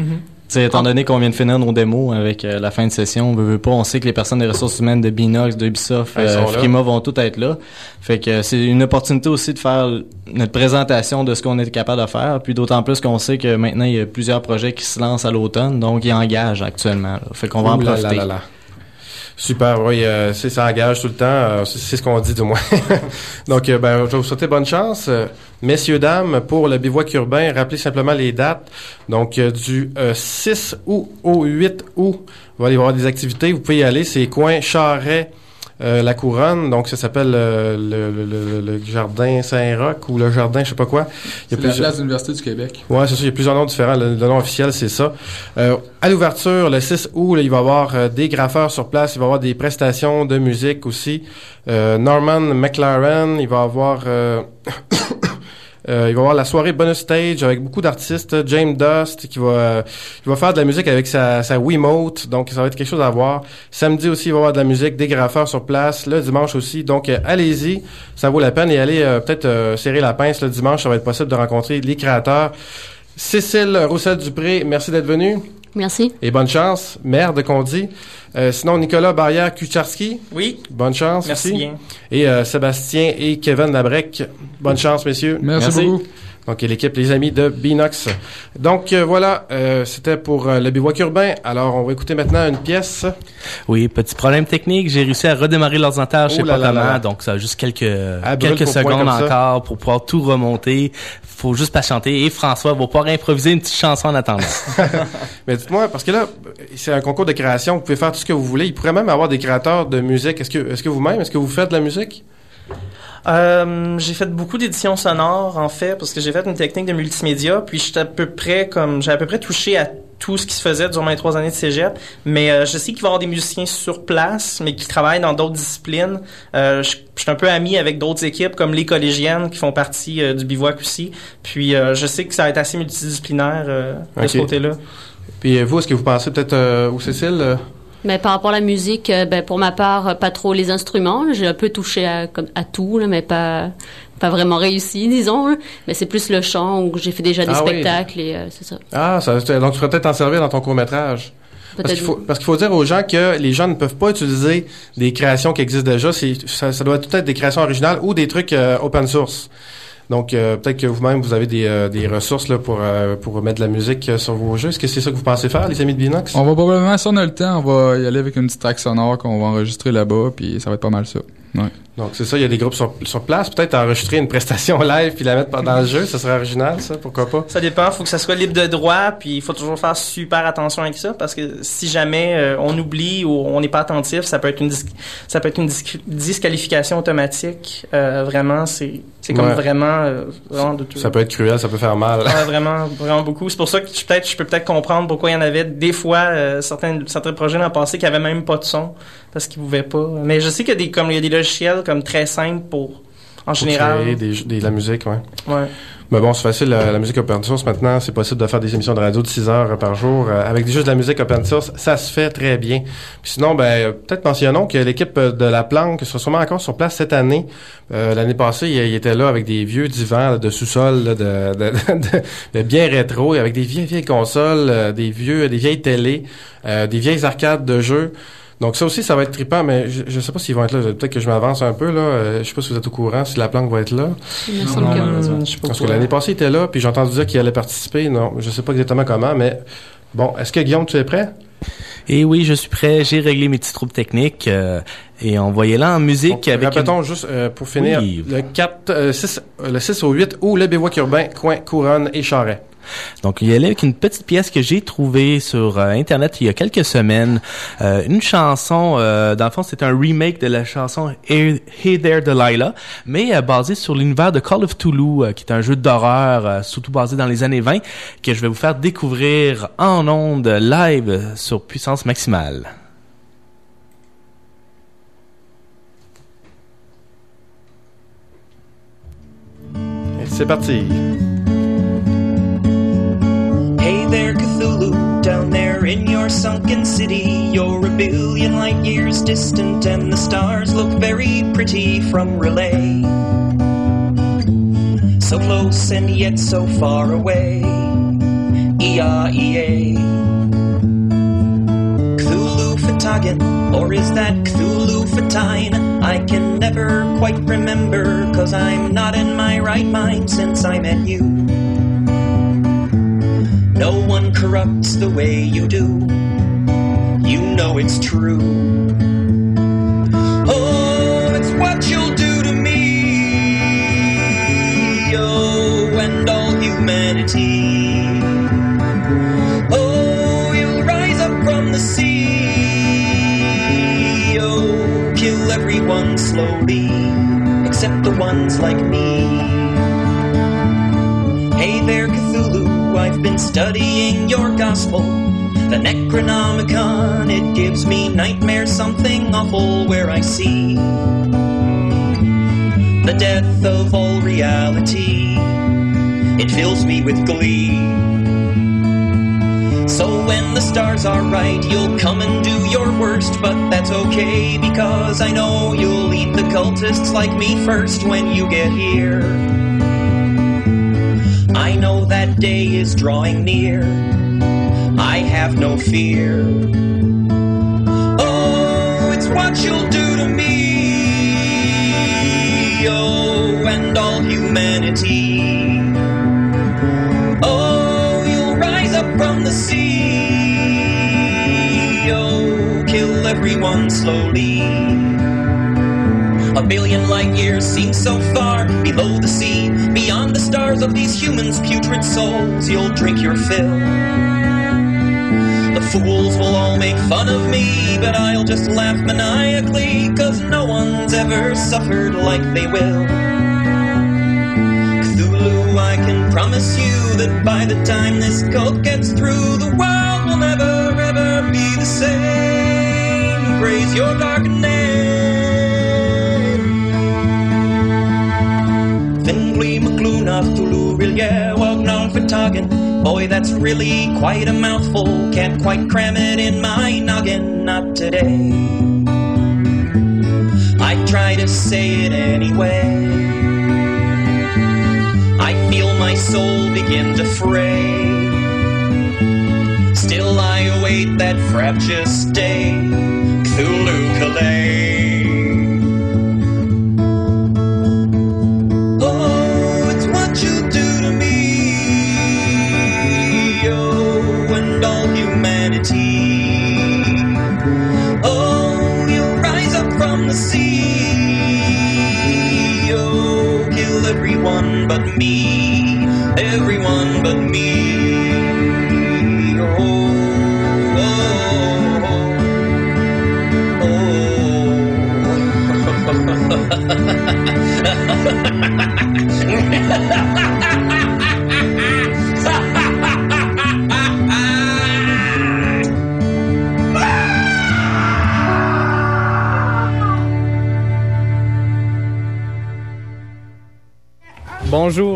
sais, étant donné qu'on vient de finir nos démos avec euh, la fin de session, on veut, veut pas, on sait que les personnes des ressources humaines de Binox, de Ubisoft, euh. Frima vont toutes être là. Fait que euh, c'est une opportunité aussi de faire notre présentation de ce qu'on est capable de faire, puis d'autant plus qu'on sait que maintenant il y a plusieurs projets qui se lancent à l'automne, donc ils engagent actuellement. là. Fait qu'on va en Ouh profiter. là là. Super, oui, euh, c'est ça engage tout le temps, euh, c'est ce qu'on dit du moins. Donc, euh, ben, je vous souhaiter bonne chance, euh, messieurs, dames, pour le bivouac urbain. Rappelez simplement les dates. Donc, euh, du euh, 6 août au 8 août, il va y avoir des activités. Vous pouvez y aller, c'est coin Charret. Euh, la couronne, donc ça s'appelle euh, le, le, le- le jardin Saint-Roch ou le jardin je sais pas quoi. Il y a C'est la plusieurs- place de l'Université du Québec. Ouais, c'est ça. Il y a plusieurs noms différents. Le, le nom officiel, c'est ça. Euh, à l'ouverture, le 6 août, là, il va y avoir euh, des graffeurs sur place. Il va y avoir des prestations de musique aussi. Euh, Norman McLaren, il va y avoir... euh, il va avoir la soirée bonus stage avec beaucoup d'artistes. James Dust qui va il va faire de la musique avec sa, sa Wiimote, donc ça va être quelque chose à voir. Samedi aussi, il va avoir de la musique, des graffeurs sur place. Le dimanche aussi, donc euh, allez-y, ça vaut la peine et allez euh, peut-être euh, serrer la pince le dimanche, ça va être possible de rencontrer les créateurs. Cécile Roussel-Dupré, merci d'être venue. Merci. Et bonne chance. Merde qu'on dit. Euh, sinon, Nicolas Barrière-Kucharski. Oui. Bonne chance Merci aussi. bien. Et euh, Sébastien et Kevin Labrec. Bonne chance, messieurs. Merci Merci. beaucoup. Donc, et l'équipe, les amis de Binox. Donc, euh, voilà, euh, c'était pour euh, le bivouac urbain. Alors, on va écouter maintenant une pièce. Oui, petit problème technique. J'ai réussi à redémarrer l'ordinateur, sais Oh là. Donc, ça a juste quelques, quelques secondes encore pour pouvoir tout remonter. Faut juste patienter. Et François va pouvoir improviser une petite chanson en attendant. Mais dites-moi, parce que là, c'est un concours de création. Vous pouvez faire tout ce que vous voulez. Il pourrait même avoir des créateurs de musique. Est-ce que, est-ce que vous-même, est-ce que vous faites de la musique? Euh, j'ai fait beaucoup d'éditions sonores en fait parce que j'ai fait une technique de multimédia puis j'étais à peu près comme j'ai à peu près touché à tout ce qui se faisait durant mes trois années de cégep. Mais euh, je sais qu'il va y avoir des musiciens sur place, mais qui travaillent dans d'autres disciplines. Euh, je, je suis un peu ami avec d'autres équipes, comme les collégiennes, qui font partie euh, du bivouac aussi. Puis euh, je sais que ça va être assez multidisciplinaire euh, de ce côté-là. Puis vous, est-ce que vous pensez peut-être, euh, ou Cécile, euh, Mais par rapport à la musique, euh, ben, pour ma part, euh, pas trop les instruments. J'ai un peu touché à, comme, à tout, là, mais pas, pas vraiment réussi, disons. là. Mais c'est plus le chant où j'ai fait déjà des Ah oui. spectacles et euh, c'est ça. Ah, ça, donc tu pourrais peut-être t'en servir dans ton court-métrage. Parce Peut-être qu'il faut, parce qu'il faut dire aux gens que les gens ne peuvent pas utiliser des créations qui existent déjà. C'est, ça, ça doit tout être des créations originales ou des trucs euh, open source. Donc euh, peut-être que vous-même vous avez des, euh, des ressources là pour euh, pour mettre de la musique euh, sur vos jeux. Est-ce que c'est ça que vous pensez faire, les amis de Binox? On va probablement, si on a le temps, on va y aller avec une petite track sonore qu'on va enregistrer là-bas, puis ça va être pas mal ça. Ouais. Donc c'est ça, il y a des groupes sur, sur place. Peut-être enregistrer une prestation live puis la mettre dans le jeu, ça serait original, ça. Pourquoi pas? Ça dépend, faut que ça soit libre de droit, puis il faut toujours faire super attention avec ça, parce que si jamais euh, on oublie ou on n'est pas attentif, ça peut être une ça peut être une dis- disqualification automatique. Euh, vraiment, c'est c'est comme Ouais. vraiment euh, vraiment de tout. Ça peut être cruel, ça peut faire mal. Ouais, vraiment, vraiment beaucoup. C'est pour ça que je, peut-être, je peux peut-être comprendre pourquoi il y en avait des fois euh, certains, certains projets dans le passé qui avaient même pas de son parce qu'ils pouvaient pas. Mais je sais qu'il y a des comme il y a des logiciels comme très simples pour en Pour général. créer des, jeux- des- de la musique, ouais. Ouais. Mais bon, c'est facile, la, la musique open source maintenant, c'est possible de faire des émissions de radio de 6 heures par jour euh, avec juste de la musique open source, ça se fait très bien. Puis sinon, ben euh, peut-être mentionnons que l'équipe euh, de La Planque sera sûrement encore sur place cette année. Euh, L'année passée, il, il était là avec des vieux divans là, de sous-sol de, de, de- de bien rétro, avec des vieilles vieilles consoles, euh, des vieux, des vieilles télés, euh, des vieilles arcades de jeux. Donc ça aussi, ça va être trippant, mais je, je sais pas s'ils vont être là. Peut-être que je m'avance un peu là. Euh, je sais pas si vous êtes au courant, si la planque va être là. Semble que- Hum, je sais pas Parce que l'année passée, il était là, puis j'ai entendu dire qu'il allait participer. Non, je sais pas exactement comment, mais bon, est-ce que Guillaume, tu es prêt? Et oui, je suis prêt. J'ai réglé mes petits troubles techniques euh, et on y aller en musique avec. Répétons une- juste euh, pour finir Oui. le 4, euh, 6, euh, le 6 au 8 ou le bivouac urbain, coin, couronne et charret. Donc, il y allait avec une petite pièce que j'ai trouvée sur euh, Internet il y a quelques semaines. Euh, une chanson, euh, dans le fond, c'est un remake de la chanson Hey, There Delilah, mais euh, basée sur l'univers de Call of euh, qui est un jeu d'horreur, surtout basé dans les années 20, que je vais vous faire découvrir en ondes live sur puissance maximale. C'est parti. Sunken city. You're a billion light years distant, and the stars look very pretty from relay. So close and yet so far away. E-R-E-A. Cthulhu Fatagan, or is that Cthulhu Fatine? I can never quite remember, cause I'm not in my right mind since I met you. No one corrupts the way you do. Know it's true. Oh, it's what you'll do to me. Oh, and all humanity. Oh, you'll rise up from the sea. Oh, kill everyone slowly, except the ones like me. Hey there, Cthulhu, I've been studying your gospel. The Necronomicon, it gives me nightmares, something awful where I see the death of all reality. It fills me with glee. So when the stars are right, you'll come and do your worst, but that's okay because I know you'll eat the cultists like me first when you get here. I know that day is drawing near. Have no fear. Oh, it's what you'll do to me. Oh, and all humanity. Oh, you'll rise up from the sea. Oh, kill everyone slowly. A billion light years seems so far below the sea, beyond the stars of these humans' putrid souls. You'll drink your fill. Fools will all make fun of me, but I'll just laugh maniacally, cause no one's ever suffered like they will. Cthulhu, I can promise you that by the time this cult gets through, the world will never, ever be the same. praise your dark name. Gleam McClune Tulu, Rillier, Wagnon, Fitagen. Boy, that's really quite a mouthful. Can't quite cram it in my noggin, not today. I try to say it anyway. I feel my soul begin to fray. Still I await that fraptious day, Cthulhu Calais.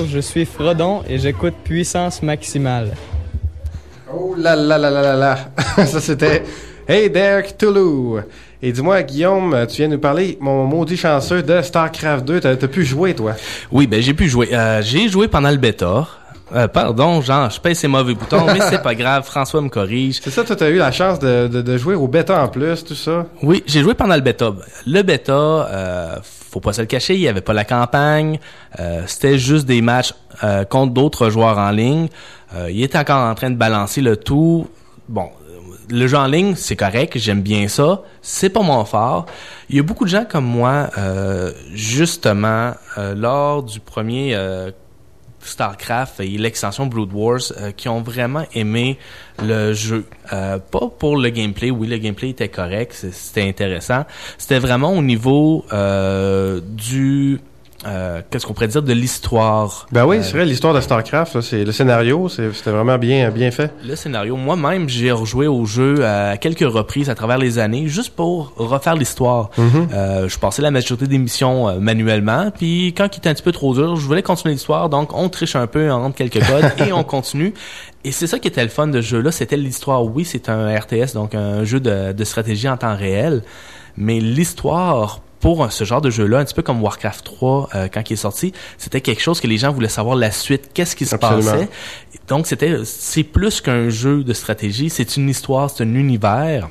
Bonjour, je suis Frodon et j'écoute Puissance Maximale. Oh là là là là là là. Ça c'était Hey there Cthulhu. Et dis-moi Guillaume, tu viens nous parler, mon maudit chanceux, de StarCraft 2. T'as t'as pu jouer toi? Oui, ben j'ai pu jouer. Euh, j'ai joué pendant le bêta. Euh, pardon, genre, je pèse ces mauvais boutons, mais c'est pas grave, François me corrige. C'est ça, toi t'as eu la chance de, de, de jouer au bêta en plus, tout ça? Oui, j'ai joué pendant le bêta. Le bêta, euh, faut pas se le cacher, il y avait pas la campagne, euh, c'était juste des matchs contre d'autres joueurs en ligne. Il était encore en train de balancer le tout. Bon, le jeu en ligne, c'est correct, j'aime bien ça. C'est pas mon fort. Il y a beaucoup de gens comme moi, euh, justement, euh, lors du premier euh, StarCraft et l'extension Brood Wars, euh, qui ont vraiment aimé le jeu. Euh, pas pour le gameplay, oui, le gameplay était correct, c'était intéressant. C'était vraiment au niveau euh, du... euh, Qu'est-ce qu'on pourrait dire de l'histoire. Ben oui, Euh, c'est vrai, l'histoire de StarCraft, là, c'est le scénario, c'est- c'était vraiment bien, bien fait. le scénario. Moi-même, j'ai rejoué au jeu à quelques reprises à travers les années, juste pour refaire l'histoire. Mhm. Euh, je passais la majorité des missions euh, manuellement, puis quand il était un petit peu trop dur, je voulais continuer l'histoire, donc on triche un peu, on rentre quelques codes et on continue. Et c'est ça qui était le fun de ce jeu-là, c'était l'histoire. Oui, c'est un RTS, donc un jeu de, de stratégie en temps réel, mais l'histoire pour ce genre de jeu-là, un petit peu comme Warcraft 3 euh, quand il est sorti, c'était quelque chose que les gens voulaient savoir la suite, qu'est-ce qui se Absolument. passait. Donc c'était c'est plus qu'un jeu de stratégie, c'est une histoire, c'est un univers.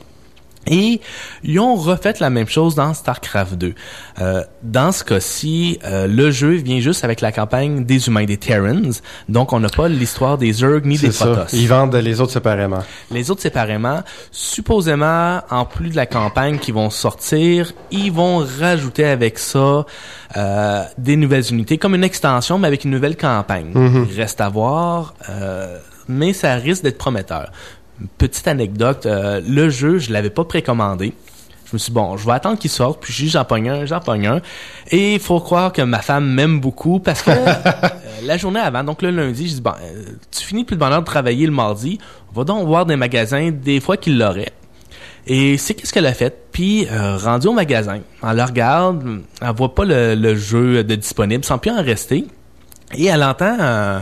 Et ils ont refait la même chose dans StarCraft 2. Euh, dans ce cas-ci, euh, le jeu vient juste avec la campagne des humains, des Terrans. Donc, on n'a pas l'histoire des Zerg ni des. Protoss. Ils vendent les autres séparément. Les autres séparément, supposément, en plus de la campagne qui vont sortir, ils vont rajouter avec ça euh, des nouvelles unités, comme une extension, mais avec une nouvelle campagne. Il Reste à voir, euh, mais ça risque d'être prometteur. Petite anecdote, euh, le jeu, je l'avais pas précommandé. Je me suis dit, bon, je vais attendre qu'il sorte, puis j'en pogne un, j'en pogne un. Et il faut croire que ma femme m'aime beaucoup parce que euh, la journée avant, donc le lundi, je dis, bon, euh, tu finis plus de bonheur de travailler le mardi, va donc voir des magasins des fois qu'ils l'auraient. Et c'est qu'est-ce qu'elle a fait? Puis, rendu au magasin, elle le regarde, elle voit pas le, le jeu de disponible, sans plus en rester. Et elle entend euh,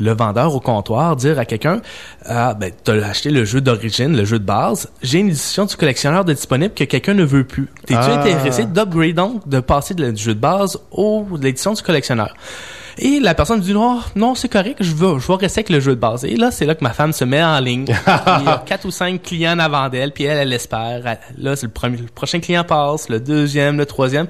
le vendeur au comptoir dire à quelqu'un ah ben t'as acheté le jeu d'origine, le jeu de base, j'ai une édition du collectionneur de disponible que quelqu'un ne veut plus. T'es-tu Ah. intéressé d'upgrade donc, de passer de- du jeu de base au de l'édition du collectionneur? Et la personne dit non, non, c'est correct, je veux, je vais rester avec le jeu de base. Et là, c'est là que ma femme se met en ligne. Il y a quatre ou cinq clients en avant d'elle, puis elle, elle espère. Là, c'est le premier, le prochain client passe, le deuxième, le troisième.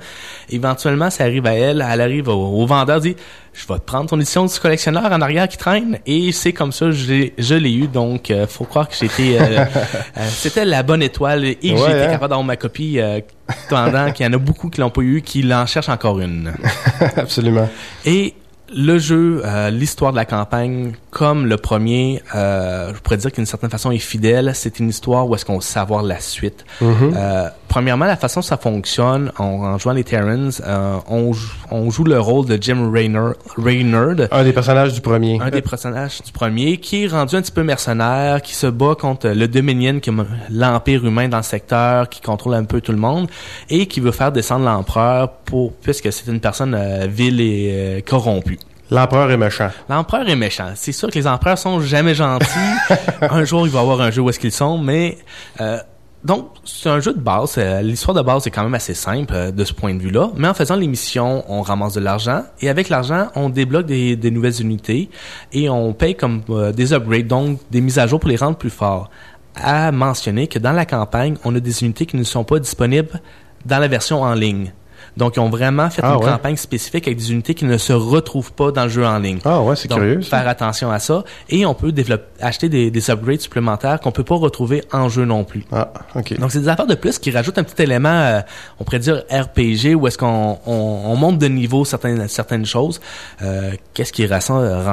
Éventuellement, ça arrive à elle. Elle arrive au, au vendeur, dit, je vais te prendre ton édition du collectionneur en arrière qui traîne. Et c'est comme ça, je l'ai- je l'ai eu. Donc, euh, faut croire que j'étais, euh, euh, c'était la bonne étoile et que Ouais, j'étais hein? capable d'avoir ma copie. Euh, pendant qu'il y en a beaucoup qui l'ont pas eu, qui l'en cherchent encore une. Absolument. Et le jeu, l'histoire de la campagne comme le premier, euh, je pourrais dire qu'une certaine façon est fidèle. C'est une histoire où est-ce qu'on veut savoir la suite. Mhm. Euh, premièrement, la façon dont ça fonctionne, en, en jouant les Terrans, euh, on, joue, on joue le rôle de Jim Raynor, Raynard. Un des personnages du premier. Un des personnages du premier, qui est rendu un petit peu mercenaire, qui se bat contre le Dominion, qui est l'empire humain dans le secteur, qui contrôle un peu tout le monde, et qui veut faire descendre l'empereur pour, puisque c'est une personne vile et corrompue. L'empereur est méchant. L'empereur est méchant. C'est sûr que les empereurs sont jamais gentils. un jour, il va y avoir un jeu où est-ce qu'ils sont, mais euh, donc c'est un jeu de base. Euh, L'histoire de base est quand même assez simple euh, de ce point de vue-là. Mais en faisant les missions, on ramasse de l'argent et avec l'argent, on débloque des, des nouvelles unités et on paye comme euh, des upgrades, donc des mises à jour pour les rendre plus forts. À mentionner que dans la campagne, on a des unités qui ne sont pas disponibles dans la version en ligne. Donc, ils ont vraiment fait Ah une ouais? campagne spécifique avec des unités qui ne se retrouvent pas dans le jeu en ligne. Ah ouais, c'est curieux. ça. faire attention à ça. Et on peut développer, acheter des, des upgrades supplémentaires qu'on peut pas retrouver en jeu non plus. Ah, ok. Donc, c'est des affaires de plus qui rajoutent un petit élément, euh, on pourrait dire RPG, où est-ce qu'on on, on monte de niveau certaines, certaines choses. Euh, Qu'est-ce qui rend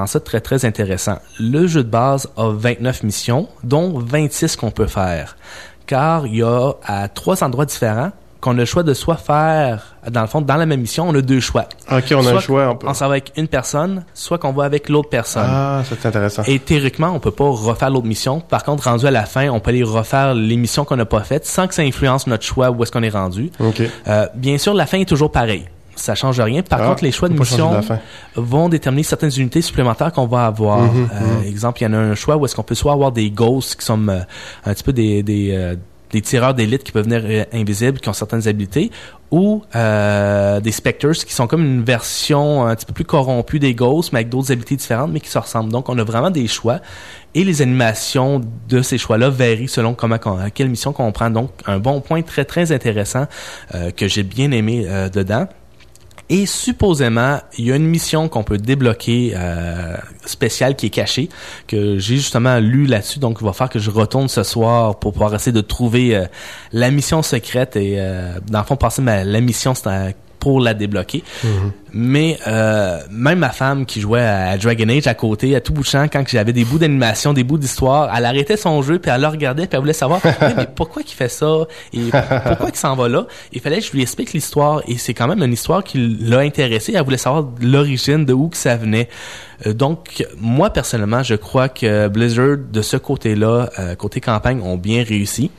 ça très, très intéressant? Le jeu de base a 29 missions, dont 26 qu'on peut faire. Car il y a à trois endroits différents qu'on a le choix de soit faire, dans le fond, dans la même mission, on a deux choix. Ok, on a le choix. On peut... On s'en va avec une personne, soit qu'on va avec l'autre personne. Ah, c'est intéressant. Et théoriquement, on peut pas refaire l'autre mission. Par contre, rendu à la fin, on peut aller refaire les missions qu'on n'a pas faites sans que ça influence notre choix où est-ce qu'on est rendu. Ok. Euh, bien sûr, la fin est toujours pareille. Ça change rien. Par Ah, contre, les choix de mission vont déterminer certaines unités supplémentaires qu'on va avoir. Mhm, Euh, mhm. Exemple, il y en a un choix où est-ce qu'on peut soit avoir des ghosts qui sont euh, un petit peu des, des, euh, des tireurs d'élite qui peuvent venir euh, invisibles, qui ont certaines habiletés, ou euh, des specters qui sont comme une version un petit peu plus corrompue des ghosts, mais avec d'autres habiletés différentes, mais qui se ressemblent. Donc, on a vraiment des choix. Et les animations de ces choix-là varient selon comment, à quelle mission qu'on prend. Donc, un bon point très, très intéressant euh, que j'ai bien aimé euh, dedans. Et supposément, il y a une mission qu'on peut débloquer euh, spéciale qui est cachée, que j'ai justement lu là-dessus, donc il va falloir que je retourne ce soir pour pouvoir essayer de trouver euh, la mission secrète. Et euh, dans le fond passer la mission pour la débloquer. Mais euh, même ma femme qui jouait à Dragon Age à côté, à tout bout de champ, quand j'avais des bouts d'animation, des bouts d'histoire, elle arrêtait son jeu, puis elle le regardait, puis elle voulait savoir mais pourquoi il fait ça? Et pourquoi il s'en va là? Il fallait que je lui explique l'histoire, et c'est quand même une histoire qui l'a intéressée. Elle voulait savoir l'origine, de où que ça venait. Euh, donc, moi personnellement, je crois que Blizzard, de ce côté-là, euh, côté campagne, ont bien réussi.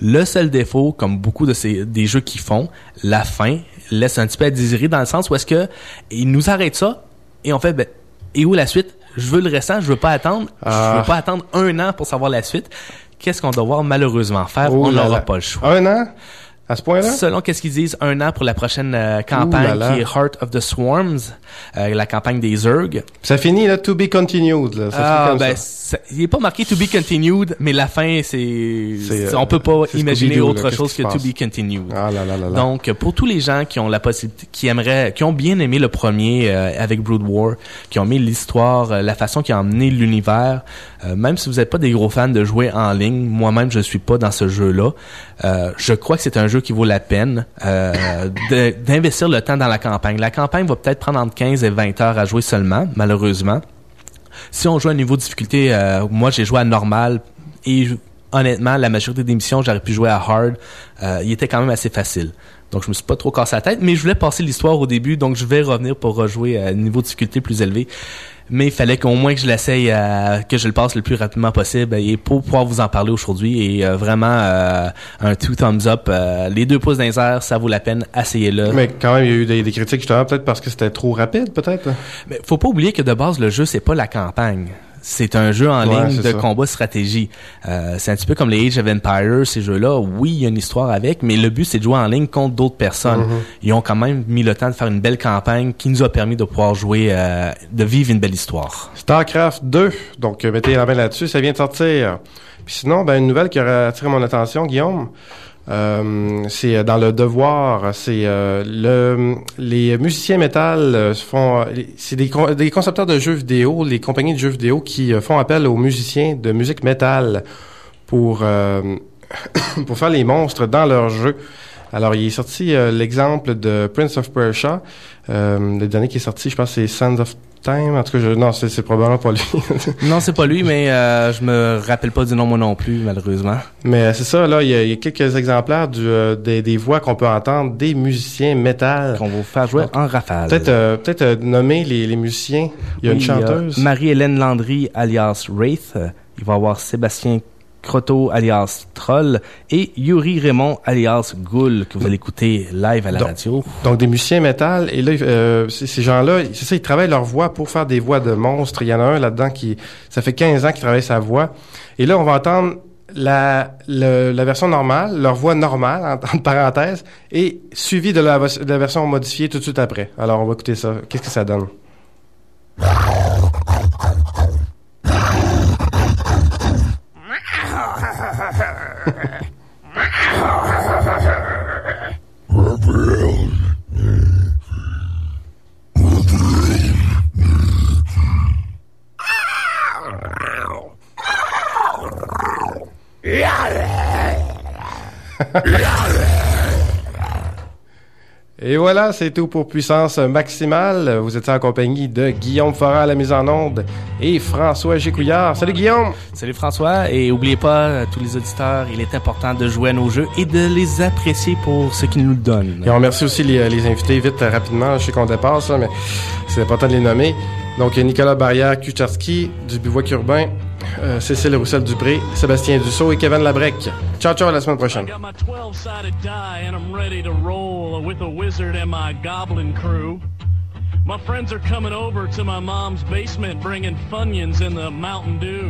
Le seul défaut, comme beaucoup de ces des jeux qui font, la fin laisse un petit peu à désirer dans le sens où est-ce que ils nous arrêtent ça et on fait ben, et où la suite? Je veux le restant, je veux pas attendre, je Ah. veux pas attendre un an pour savoir la suite. Qu'est-ce qu'on doit voir malheureusement faire? Oh On n'aura pas le choix. Un an? À ce point-là? Selon qu'est-ce qu'ils disent, un an pour la prochaine euh, là campagne là. qui est Heart of the Swarms, euh, la campagne des Zerg. Ça finit, là, to be continued, là. Ça Ah, comme ben, ça. ça- il est pas marqué to be continued, mais la fin, c'est, C'est, on peut pas imaginer autre chose que to be continued. Ah là là là là. Donc, pour tous les gens qui ont la possibilité, qui aimeraient, qui ont bien aimé le premier euh, avec Brood War, qui ont aimé l'histoire, euh, la façon qui a emmené l'univers, euh, même si vous n'êtes pas des gros fans de jouer en ligne, moi-même je suis pas dans ce jeu-là. euh, je crois que c'est un jeu qui vaut la peine euh, d'investir le temps dans la campagne. La campagne va peut-être prendre entre 15 et 20 heures à jouer seulement, malheureusement. Si on joue à un niveau de difficulté, euh, moi j'ai joué à normal et honnêtement, la majorité des missions, j'aurais pu jouer à hard. Euh, il était quand même assez facile. Donc je me suis pas trop cassé la tête, mais je voulais passer l'histoire au début, donc je vais revenir pour rejouer à un niveau de difficulté plus élevé. Mais il fallait qu'au moins que je l'essaye, euh, que je le passe le plus rapidement possible et pour pouvoir vous en parler aujourd'hui. Et euh, vraiment, euh, un two thumbs up, euh, les deux pouces airs, ça vaut la peine, essayez-le. Mais quand même, il y a eu des, des critiques justement, peut-être parce que c'était trop rapide, peut-être? Mais faut pas oublier que de base, le jeu, c'est pas la campagne. C'est un jeu en Ouais, ligne de ça. combat stratégie. Euh, c'est un petit peu comme les Age of Empires, ces jeux-là. Oui, il y a une histoire avec, mais le but, c'est de jouer en ligne contre d'autres personnes. Mhm. Ils ont quand même mis le temps de faire une belle campagne qui nous a permis de pouvoir jouer, euh, de vivre une belle histoire. StarCraft 2, donc euh, mettez la main là-dessus, ça vient de sortir. Puis sinon, ben, une nouvelle qui aurait attiré mon attention, Guillaume, euh, c'est euh, dans le devoir, c'est euh, le les musiciens métal euh, font, c'est des, des concepteurs de jeux vidéo, les compagnies de jeux vidéo qui font appel aux musiciens de musique métal pour euh, pour faire les monstres dans leurs jeux. Alors, il est sorti euh, l'exemple de Prince of Persia. Euh, le dernier qui est sorti, je pense, c'est Sands of Time. En tout cas, je, non, c'est probablement pas lui. Non, c'est pas lui, mais euh, je me rappelle pas du nom moi non plus, malheureusement. Mais euh, c'est ça, là, il y, a, il y a quelques exemplaires du, euh, des, des voix qu'on peut entendre des musiciens métal. Qu'on va vous faire jouer en rafale. Peut-être peut-être nommer les, les musiciens. Il y a Oui, une chanteuse. Marie-Hélène Landry, alias Wraith. Il va y avoir Sébastien Croteau, alias Troll. Et Yuri Raymond, alias Ghoul, que vous allez écouter live à la Donc- radio. Donc des musiciens métal et là euh, ces gens-là, c'est ça ils travaillent leur voix pour faire des voix de monstres. Il y en a un là-dedans qui ça fait 15 ans qu'il travaille sa voix et là on va entendre la le- la version normale, leur voix normale en- entre parenthèses et suivi de la, de la version modifiée tout de suite après. Alors on va écouter ça. Qu'est-ce que ça donne? Yeah. Et voilà, c'est tout pour Puissance Maximale. Vous étiez en compagnie de Guillaume Forant à la mise en onde et François Gécouillard. Salut Guillaume! Salut François, et oubliez pas, euh, tous les auditeurs, il est important de jouer à nos jeux et de les apprécier pour ce qu'ils nous donnent. Et on remercie aussi les, les invités vite, euh, rapidement. Je sais qu'on dépasse, là, mais c'est important de les nommer. Donc, Nicolas Barrière Kucharski du Bivouac Urbain, euh, Cécile Roussel-Dupré, Sébastien Dussault et Kevin Labrec. Ciao, ciao, à la semaine prochaine. Got my 12-sided die and I'm ready to roll with a wizard and my goblin crew. My friends are coming over to my mom's basement bringing Funyuns in the Mountain Dew.